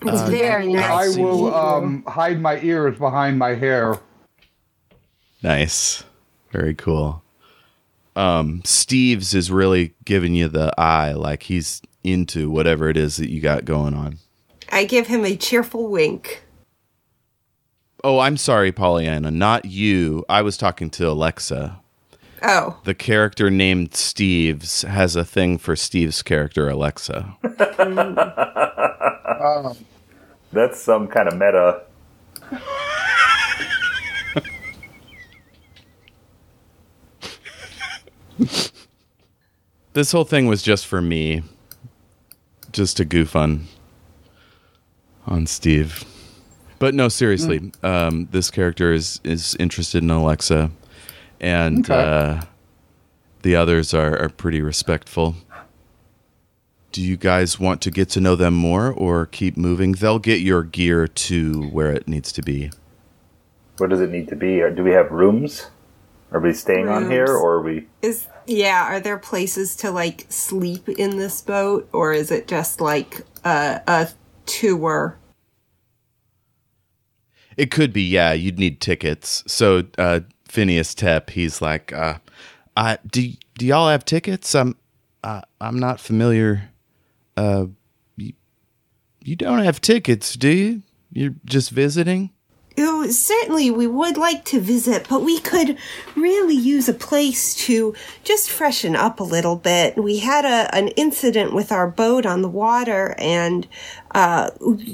It's Uh, very I nice. to meet will you. um, hide my ears behind my hair. Nice. Very cool. Um, Steve's is really giving you the eye, like he's into whatever it is that you got going on. I give him a cheerful wink. Oh, I'm sorry, Pollyanna. Not you. I was talking to Alexa. Oh, The character named Steve's has a thing for Steve's character, Alexa. Um, That's some kind of meta. This whole thing was just for me, just to goof on on Steve. But no, seriously, um, this character is is interested in Alexa, and Okay. uh, the others are, are pretty respectful. Do you guys want to get to know them more or keep moving? They'll get your gear to where it needs to be. Where does it need to be? Or do we have rooms? Are we staying on here, or are we? Is yeah, are there places to like sleep in this boat or is it just like a a tour? It could be, yeah. You'd need tickets. So uh, Phineas Tep, he's like, uh, I do. Do y'all have tickets? I'm, uh, I'm not familiar. Uh, you, you don't have tickets, do you? You're just visiting. Oh, certainly we would like to visit, but we could really use a place to just freshen up a little bit. We had a an incident with our boat on the water and uh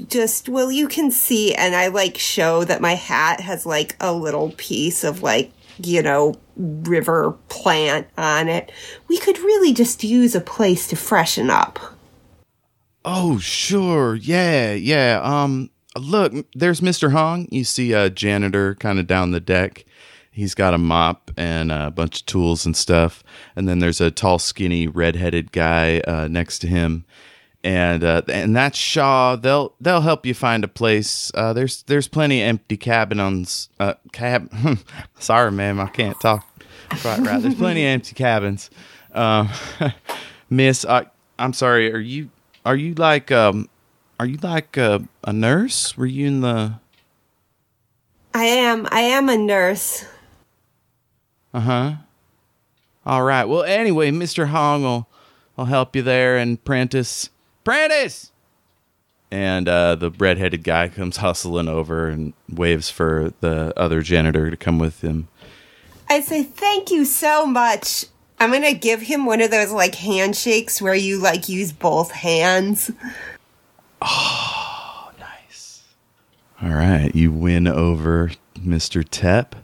just well you can see and I like show that my hat has like a little piece of like you know river plant on it. We could really just use a place to freshen up. Oh, sure. Yeah, yeah. Um, look, there's Mr. Hong. You see a janitor kind of down the deck. He's got a mop and a bunch of tools and stuff. And then there's a tall, skinny, red-headed guy uh, next to him. And uh, and that's Shaw. They'll they'll help you find a place. Uh, there's there's plenty of empty cabins. Uh, cab. Sorry, ma'am, I can't talk quite right. There's plenty of empty cabins. Um, Miss, I, I'm sorry. Are you are you like um are you like a, a nurse? Were you in the I am I am a nurse. uh huh? All right. Well, anyway, Mister Hong will will help you there, and Prentice, Prentice, and uh, the redheaded guy comes hustling over and waves for the other janitor to come with him. I say thank you so much. I'm gonna give him one of those like handshakes where you like use both hands. All right, you win over Mr. Tep,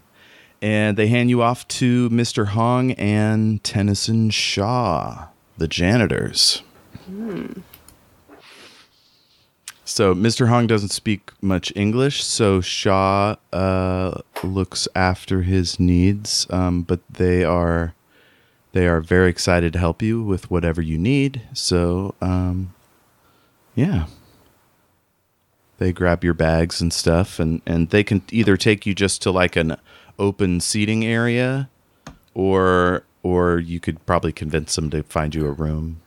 and they hand you off to Mr. Hong and Tennyson Shaw, the janitors. Hmm. So Mr. Hong doesn't speak much English, so Shaw uh, looks after his needs, um, but they are they are very excited to help you with whatever you need. So um, yeah they grab your bags and stuff and and they can either take you just to like an open seating area or or you could probably convince them to find you a room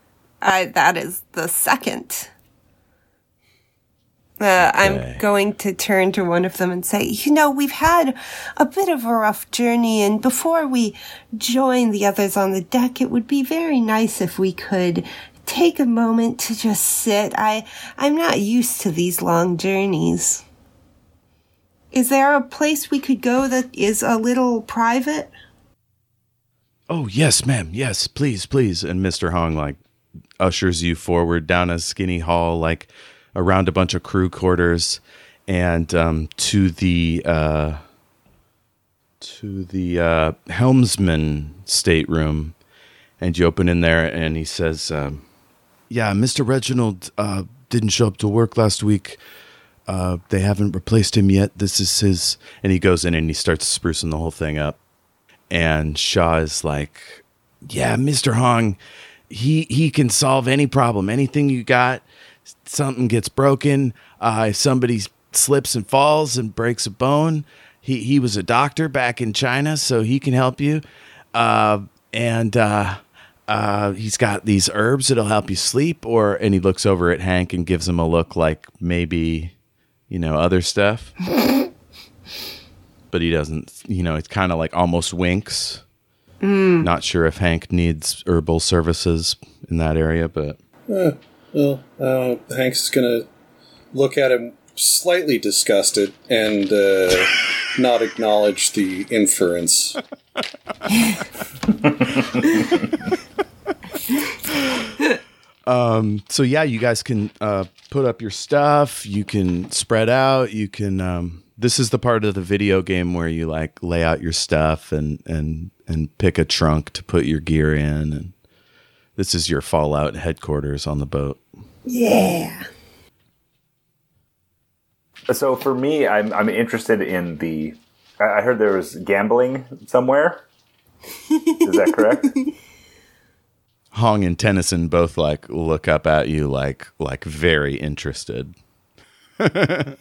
that is the second. Uh, Okay. I'm going to turn to one of them and say, you know, we've had a bit of a rough journey, and before we join the others on the deck, it would be very nice if we could take a moment to just sit. I, I'm not used to these long journeys. Is there a place we could go that is a little private? oh yes ma'am yes please please and mr hong like ushers you forward down a skinny hall like around a bunch of crew quarters and um, to the uh, to the uh, helmsman stateroom and you open in there and he says um, yeah mr reginald uh, didn't show up to work last week. Uh, they haven't replaced him yet. This is his and he goes in and he starts sprucing the whole thing up. And shaw is like yeah mr hong he he can solve any problem. Anything you got something gets broken. Uh, if somebody slips and falls and breaks a bone he he was a doctor back in china so he can help you. Uh, and uh, uh, he's got these herbs that'll help you sleep or and he looks over at hank and gives him a look like maybe you know other stuff. But he doesn't you know it's kind of like almost winks. Not sure if hank needs herbal services in that area but Well, uh, Hank's gonna look at him slightly disgusted and uh, not acknowledge the inference. So yeah, you guys can uh, put up your stuff. You can spread out. You can. Um, this is the part of the video game where you like lay out your stuff and and and pick a trunk to put your gear in. And this is your Fallout headquarters on the boat. Yeah. So for me, I'm I'm interested in the. I I heard there was gambling somewhere. Is that correct? Hong and Tennyson both like look up at you like like very interested. I,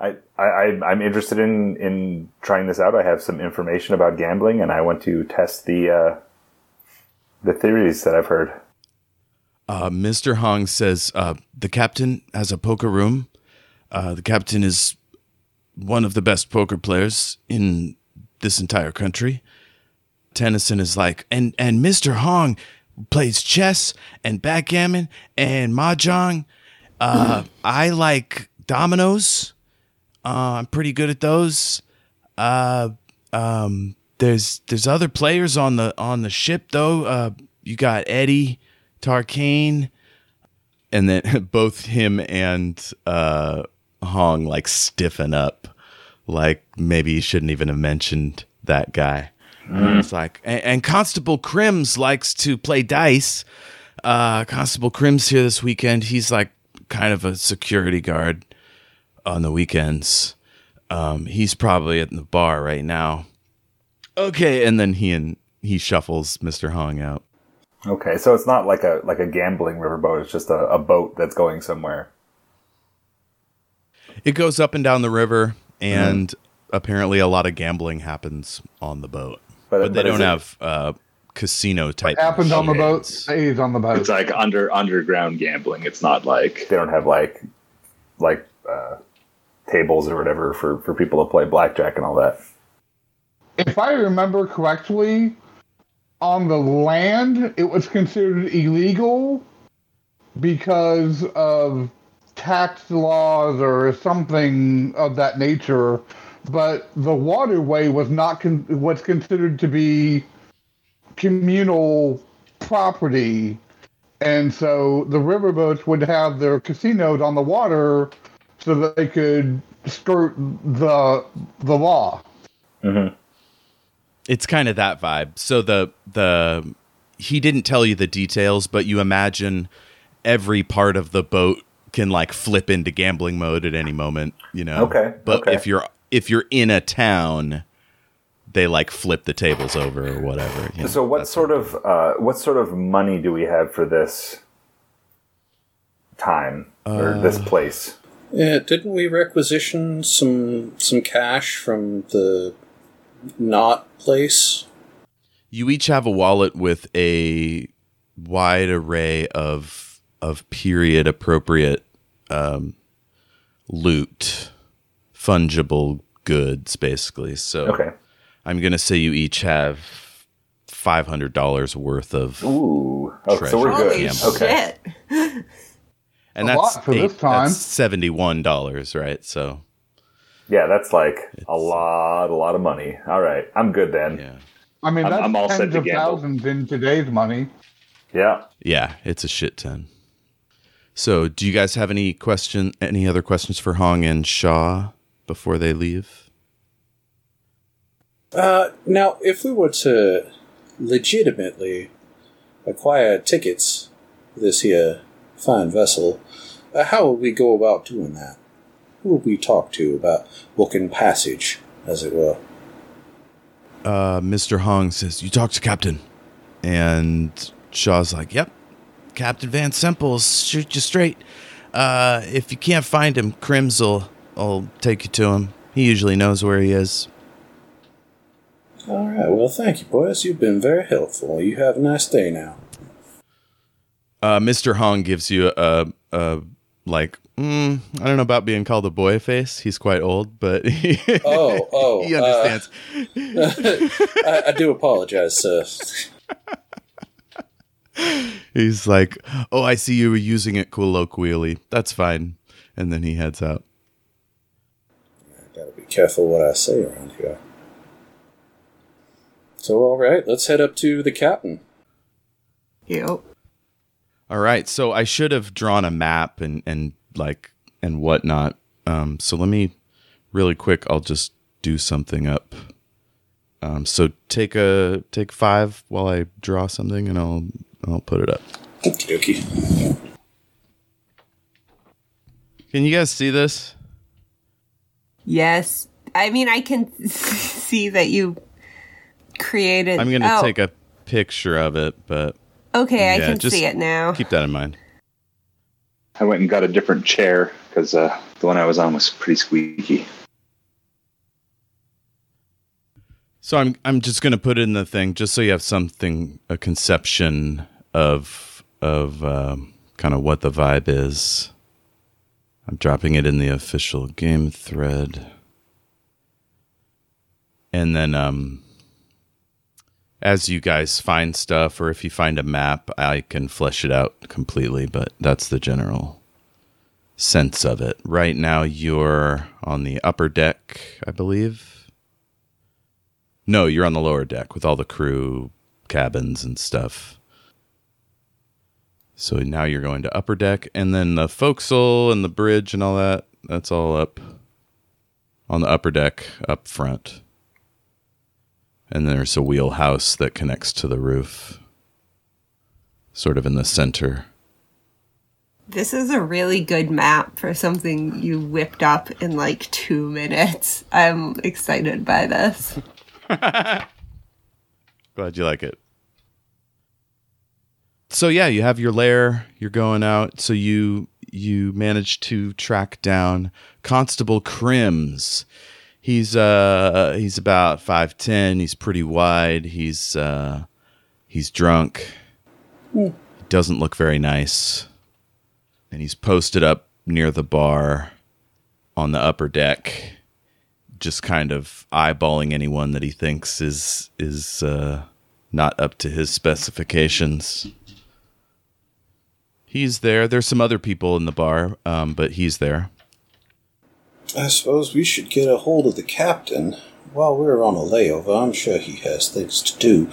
I I- I'm interested in in trying this out. I have some information about gambling, and I want to test the uh, the theories that I've heard. Uh, Mr. Hong says uh, the captain has a poker room. Uh, the captain is one of the best poker players in this entire country. Tennyson is like, and and Mr. Hong plays chess and backgammon and mahjong. Uh, I like dominoes. Uh, I'm pretty good at those. Uh, um, there's there's other players on the on the ship though. Uh, you got Eddie, Tarkane, and then both him and uh, Hong like stiffen up, like maybe you shouldn't even have mentioned that guy. It's like, and, and Constable Crims likes to play dice. Uh, Constable Crims here this weekend. He's like kind of a security guard on the weekends. Um, he's probably at the bar right now. Okay, and then he and he shuffles Mr. Hong out. Okay, so it's not like a like a gambling riverboat. It's just a, a boat that's going somewhere. It goes up and down the river, and apparently a lot of gambling happens on the boat. But- But, they but don't have uh, casino type. Happens on the boat, machines. stays on the boat. It's like under underground gambling. It's not like They don't have like like uh, tables or whatever for for people to play blackjack and all that. if I remember correctly, on the land it was considered illegal because of tax laws or something of that nature. But the waterway was not con- was considered to be communal property, and so the riverboats would have their casinos on the water so that they could skirt the the law. Mm-hmm. It's kind of that vibe. So the the he didn't tell you the details, but you imagine every part of the boat can like flip into gambling mode at any moment, you know. Okay, But okay. if you're if you're in a town, they like flip the tables over or whatever. you know, So what sort of uh, what sort of money do we have for this time or Uh, this place? Yeah, didn't we requisition some some cash from the not place? You each have a wallet with a wide array of of period appropriate um, loot, fungible goods, basically. So Okay. I'm gonna say you each have five hundred dollars worth of, Ooh. Oh, so we're good. Okay. shit. and a that's lot for this time. seventy one dollars, right? So Yeah, that's like a lot, a lot of money. All right, I'm good then. yeah, I mean, I'm- that's I'm all set tens to of gamble. thousands in today's money. Yeah. yeah, it's a shit ton. So, do you guys have any question, any other questions for Hong and Shaw before they leave? Uh, now, if we were to legitimately acquire tickets for this here fine vessel, uh, how would we go about doing that? Who would we talk to about booking passage, as it were? uh, Mr. Hong says, "You talk to Captain," and Shaw's like, "Yep, Captain Van Simple's shoot you straight. Uh, if you can't find him, Crims will will take you to him. He usually knows where he is." All right. Well, thank you, boys. You've been very helpful. You have a nice day now. Uh, Mr. Hong gives you a, a like, mm, I don't know about being called a boy face. He's quite old, but he, Oh, oh, he uh, understands. I, I do apologize, sir. He's like, "Oh, I see you were using it colloquially. That's fine." And then he heads out. Gotta be careful what I say around here. So, all right, let's head up to the captain. Yep. All right, so I should have drawn a map and and like and whatnot. Um, so let me really quick. I'll just do something up. Um, so take a take five while I draw something, and I'll I'll put it up. Okie dokie. Can you guys see this? Yes. I mean, I can see that you created. I'm going to oh, take a picture of it, but Okay, I can just see it now. keep that in mind. I went and got a different chair because uh, the one I was on was pretty squeaky. So I'm I'm just going to put it in the thing just so you have something a conception of of um, kind of what the vibe is. I'm dropping it in the official game thread. And then um as you guys find stuff or if you find a map, I can flesh it out completely, but that's the general sense of it. Right now you're on the upper deck, I believe. No, you're on the lower deck with all the crew cabins and stuff. So now you're going to upper deck, and then the forecastle and the bridge and all that. That's all up on the upper deck up front. And there's a wheelhouse that connects to the roof, sort of in the center. This is a really good map for something you whipped up in like two minutes. I'm excited by this. Glad you like it. So yeah, you have your lair. You're going out. So you you manage to track down Constable Crims. He's uh he's about five ten. He's pretty wide. He's uh he's drunk. He doesn't look very nice. And he's posted up near the bar on the upper deck just kind of eyeballing anyone that he thinks is is uh, not up to his specifications. He's there. There's some other people in the bar, um, but he's there. I suppose we should get a hold of the captain. While we're on a layover, I'm sure he has things to do.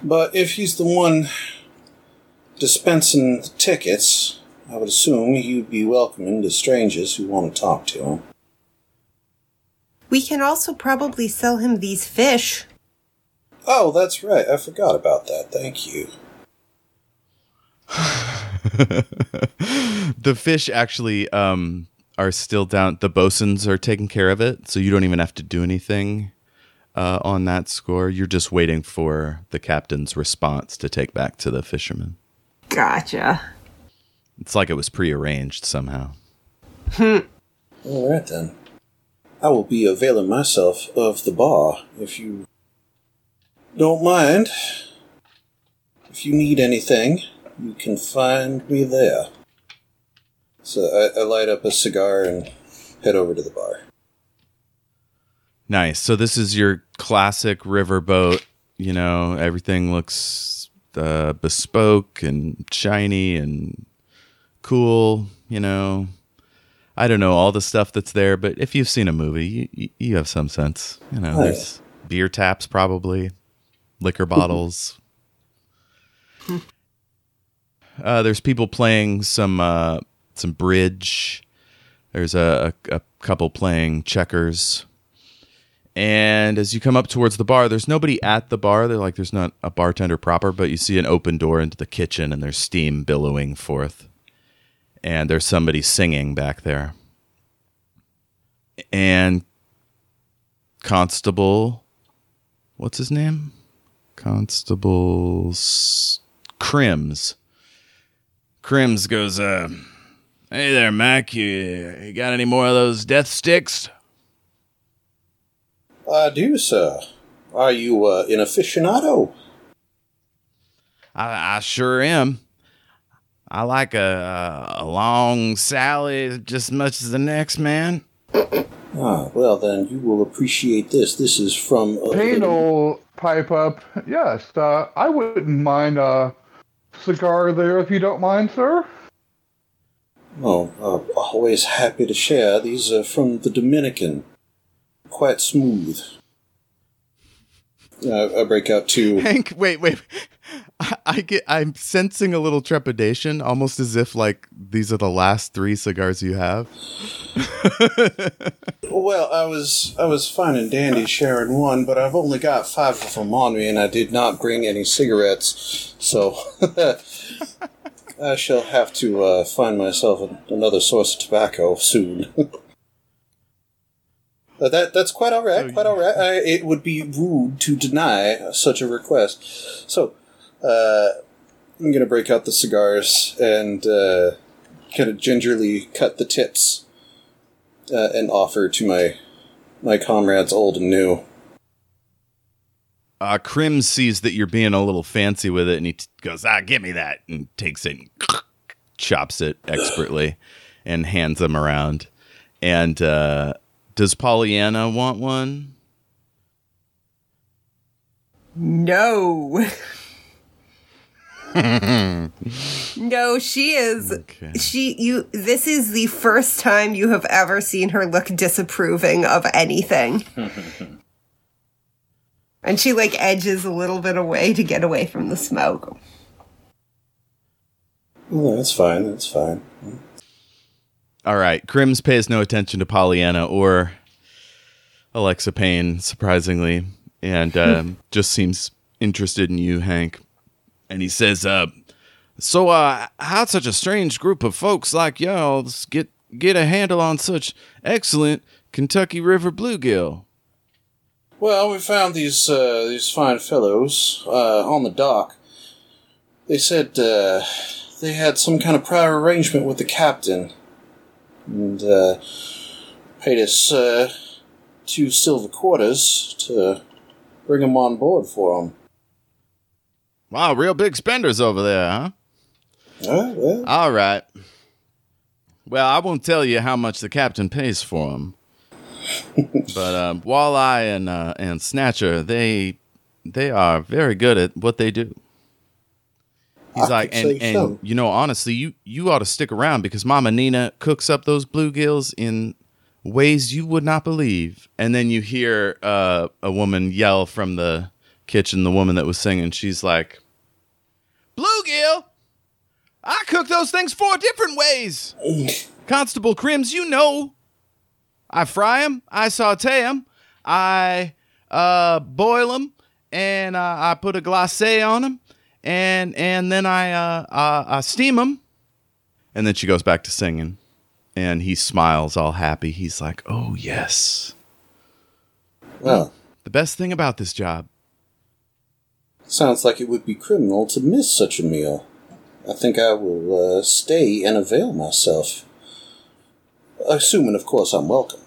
But if he's the one dispensing the tickets, I would assume he'd be welcoming to strangers who want to talk to him. We can also probably sell him these fish. Oh, that's right. I forgot about that. Thank you. the fish actually um, are still down. The bosuns are taking care of it, so you don't even have to do anything uh, on that score. You're just waiting for the captain's response to take back to the fishermen. Gotcha. It's like it was prearranged somehow. All right then. I will be availing myself of the bar if you don't mind. If you need anything, you can find me there. So I, I light up a cigar and head over to the bar. Nice. So this is your classic riverboat. You know, everything looks uh, bespoke and shiny and cool. You know, I don't know all the stuff that's there, but if you've seen a movie, you, you, have some sense. You know, Oh, there's beer taps, probably liquor bottles. Uh, there's people playing some uh, some bridge. There's a, a, a couple playing checkers. And as you come up towards the bar, there's nobody at the bar. They're like, there's not a bartender proper, but you see an open door into the kitchen and there's steam billowing forth. And there's somebody singing back there. And Constable, what's his name? Constable Crims. Crims goes, uh, hey there, Mac. You, you got any more of those death sticks? I do, sir. Are you uh, an aficionado? I, I sure am. I like a, a long Sally just as much as the next man. Ah, well then you will appreciate this. This is from uh, Payne will pipe up. Yes, uh, I wouldn't mind a cigar there if you don't mind, sir. Oh, uh, always happy to share. These are from the Dominican. Quite smooth. Uh, I break out two. Hank, wait, wait. I, get. I'm sensing a little trepidation, almost as if like these are the last three cigars you have. Well, I was I was fine and dandy sharing one, but I've only got five of them on me, and I did not bring any cigarettes. So, I shall have to uh, find myself another source of tobacco soon. That that's quite all right. So quite you- all right. I, it would be rude to deny such a request. So, uh, I'm gonna break out the cigars and uh, kind of gingerly cut the tips uh, and offer to my my comrades, old and new. Uh, Krim sees that you're being a little fancy with it, and he t- goes, "Ah, give me that," and takes it, and chops it expertly, and hands them around. And uh, does Pollyanna want one? No. no, she is. Okay. She you this is the first time you have ever seen her look disapproving of anything. and she like edges a little bit away to get away from the smoke. Oh, that's fine. That's fine. All right. Crims pays no attention to Pollyanna or Alexa Payne, surprisingly, and um, just seems interested in you, Hank. And he says, uh, "So, uh, how'd such a strange group of folks like y'all get get a handle on such excellent Kentucky River bluegill?" Well, we found these uh, these fine fellows uh, on the dock. They said uh, they had some kind of prior arrangement with the captain, and uh, paid us two silver quarters to bring them on board for them. Wow, real big spenders over there, huh? Uh, well, All right. Well, I won't tell you how much the captain pays for them, but um, Walleye and uh, and Snatcher, they they are very good at what they do. He's I like, and and so. you know, honestly, you you ought to stick around because Mama Nina cooks up those bluegills in ways you would not believe. And then you hear uh, a woman yell from the kitchen, the woman that was singing. She's like, "Bluegill." I cook those things four different ways. Constable Crims, you know. I fry them, I saute them, I uh, boil them, and uh, I put a glacé on them, and and then I uh, uh, I steam them. And then she goes back to singing, and he smiles all happy. He's like, "Oh yes, well, the best thing about this job." Sounds like it would be criminal to miss such a meal. I think I will uh, stay and avail myself. Assuming, of course, I'm welcome.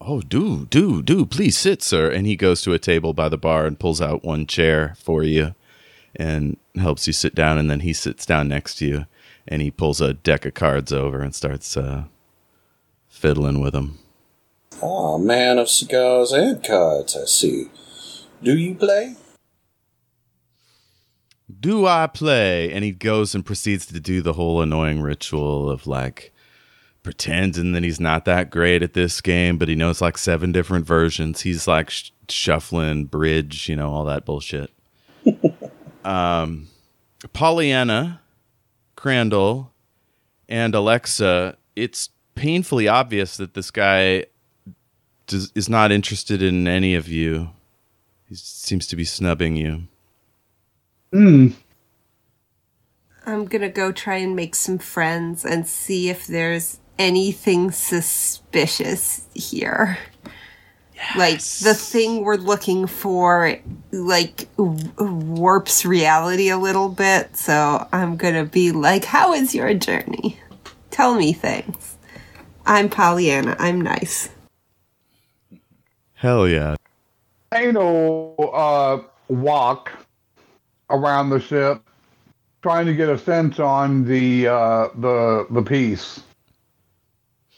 Oh, do, do, do, please sit, sir. And he goes to a table by the bar and pulls out one chair for you and helps you sit down. And then he sits down next to you and he pulls a deck of cards over and starts uh, fiddling with them. Ah, man of cigars and cards, I see. Do you play? Do I play? And he goes and proceeds to do the whole annoying ritual of like pretending that he's not that great at this game, but he knows like seven different versions. He's like sh- shuffling bridge, you know, all that bullshit. um, Pollyanna, Crandall, and Alexa, it's painfully obvious that this guy does, is not interested in any of you. He seems to be snubbing you. Hmm. I'm gonna go try and make some friends and see if there's anything suspicious here. Like the thing we're looking for, like w- warps reality a little bit. So I'm gonna be like, "How is your journey? Tell me things." I'm Pollyanna. I'm nice. Hell yeah. Payne will uh, walk around the ship, trying to get a sense on the uh, the the piece.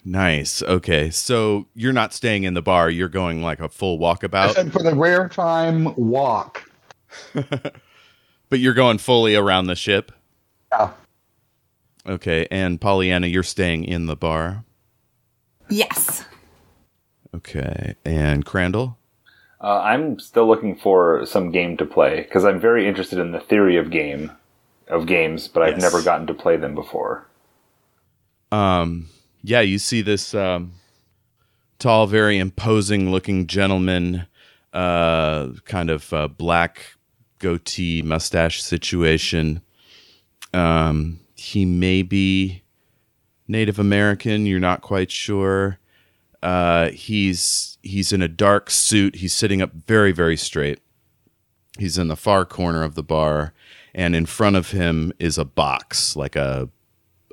Nice. Okay. So you're not staying in the bar. You're going like a full I walkabout, said for the rare time walk. but you're going fully around the ship. Yeah. Okay. And Pollyanna, you're staying in the bar. Yes. Okay. And Crandall? Uh, I'm still looking for some game to play because I'm very interested in the theory of game of games, but I've Yes. never gotten to play them before. Um, yeah, you see this um, tall, very imposing looking gentleman, uh, kind of uh, black goatee mustache situation. Um, he may be Native American. You're not quite sure. Uh, he's he's in a dark suit. He's sitting up very very straight. He's in the far corner of the bar, and in front of him is a box, like a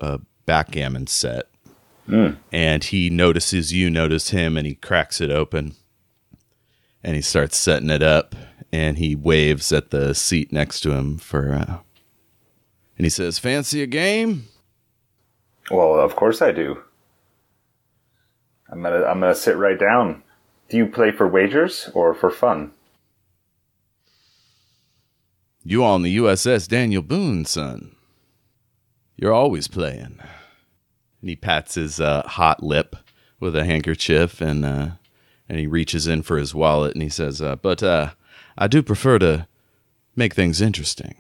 a backgammon set. And he notices you notice him, and he cracks it open, and he starts setting it up, and he waves at the seat next to him for, uh, and he says, "Fancy a game?" Well, of course I do. I'm gonna I'm gonna sit right down. Do you play for wagers or for fun? You on the USS Daniel Boone, son. You're always playing. And he pats his uh, hot lip with a handkerchief and uh, and he reaches in for his wallet and he says, uh, "But uh, I do prefer to make things interesting."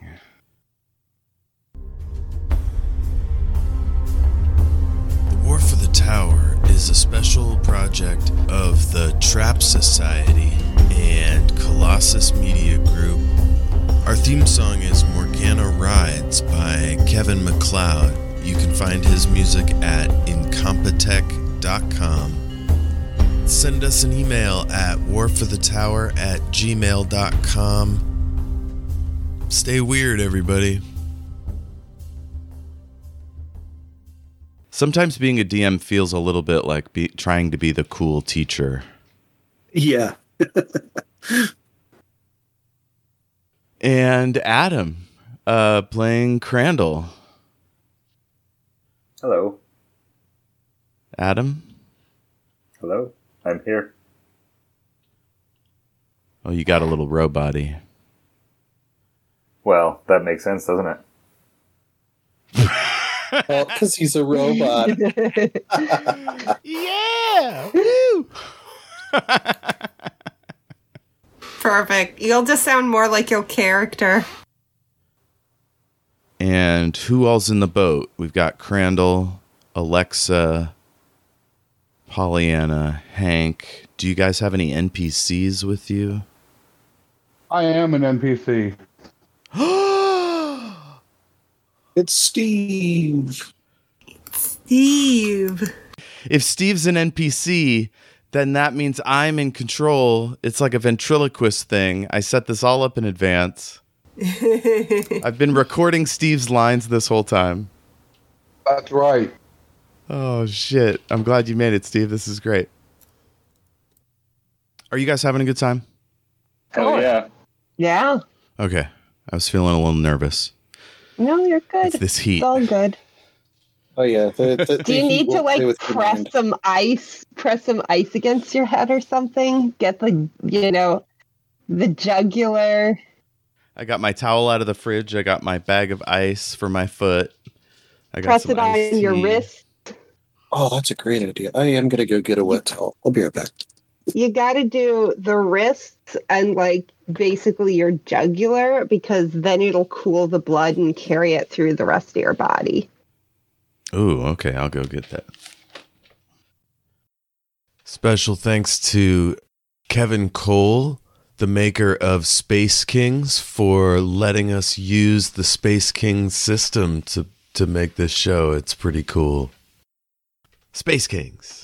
The War for the Tower is a special project of the Trap Society and Colossus Media Group. Our theme song is Morgana Rides by Kevin MacLeod. You can find his music at incompetech.com. Send us an email at warforthetower at gmail.com. Stay weird, everybody. Sometimes being a DM feels a little bit like be, trying to be the cool teacher. Yeah. And Adam uh, playing Crandall. Hello. Adam? Hello. I'm here. Oh, you got a little robot-y. Well, that makes sense, doesn't it? Well, because he's a robot. Yeah! Woo! Perfect. You'll just sound more like your character. And who all's in the boat? We've got Crandall, Alexa, Pollyanna, Hank. Do you guys have any NPCs with you? I am an NPC. it's Steve. Steve. If Steve's an NPC, then that means I'm in control. It's like a ventriloquist thing. I set this all up in advance. I've been recording Steve's lines this whole time. That's right. Oh shit. I'm glad you made it, Steve. This is great. Are you guys having a good time? Oh, yeah. Yeah. Okay. I was feeling a little nervous. No, you're good. It's this heat. It's all good. Oh yeah. The, the, Do you need to like press some ice, press some ice against your head or something? Get the, you know, the jugular. I got my towel out of the fridge. I got my bag of ice for my foot. I got Press some it on your tea. wrist. Oh, that's a great idea. I am gonna go get a wet towel. I'll be right back. You got to do the wrists and like basically your jugular because then it'll cool the blood and carry it through the rest of your body. Ooh, okay, I'll go get that. Special thanks to Kevin Cole, the maker of Space Kings, for letting us use the Space Kings system to, to make this show. It's pretty cool. Space Kings.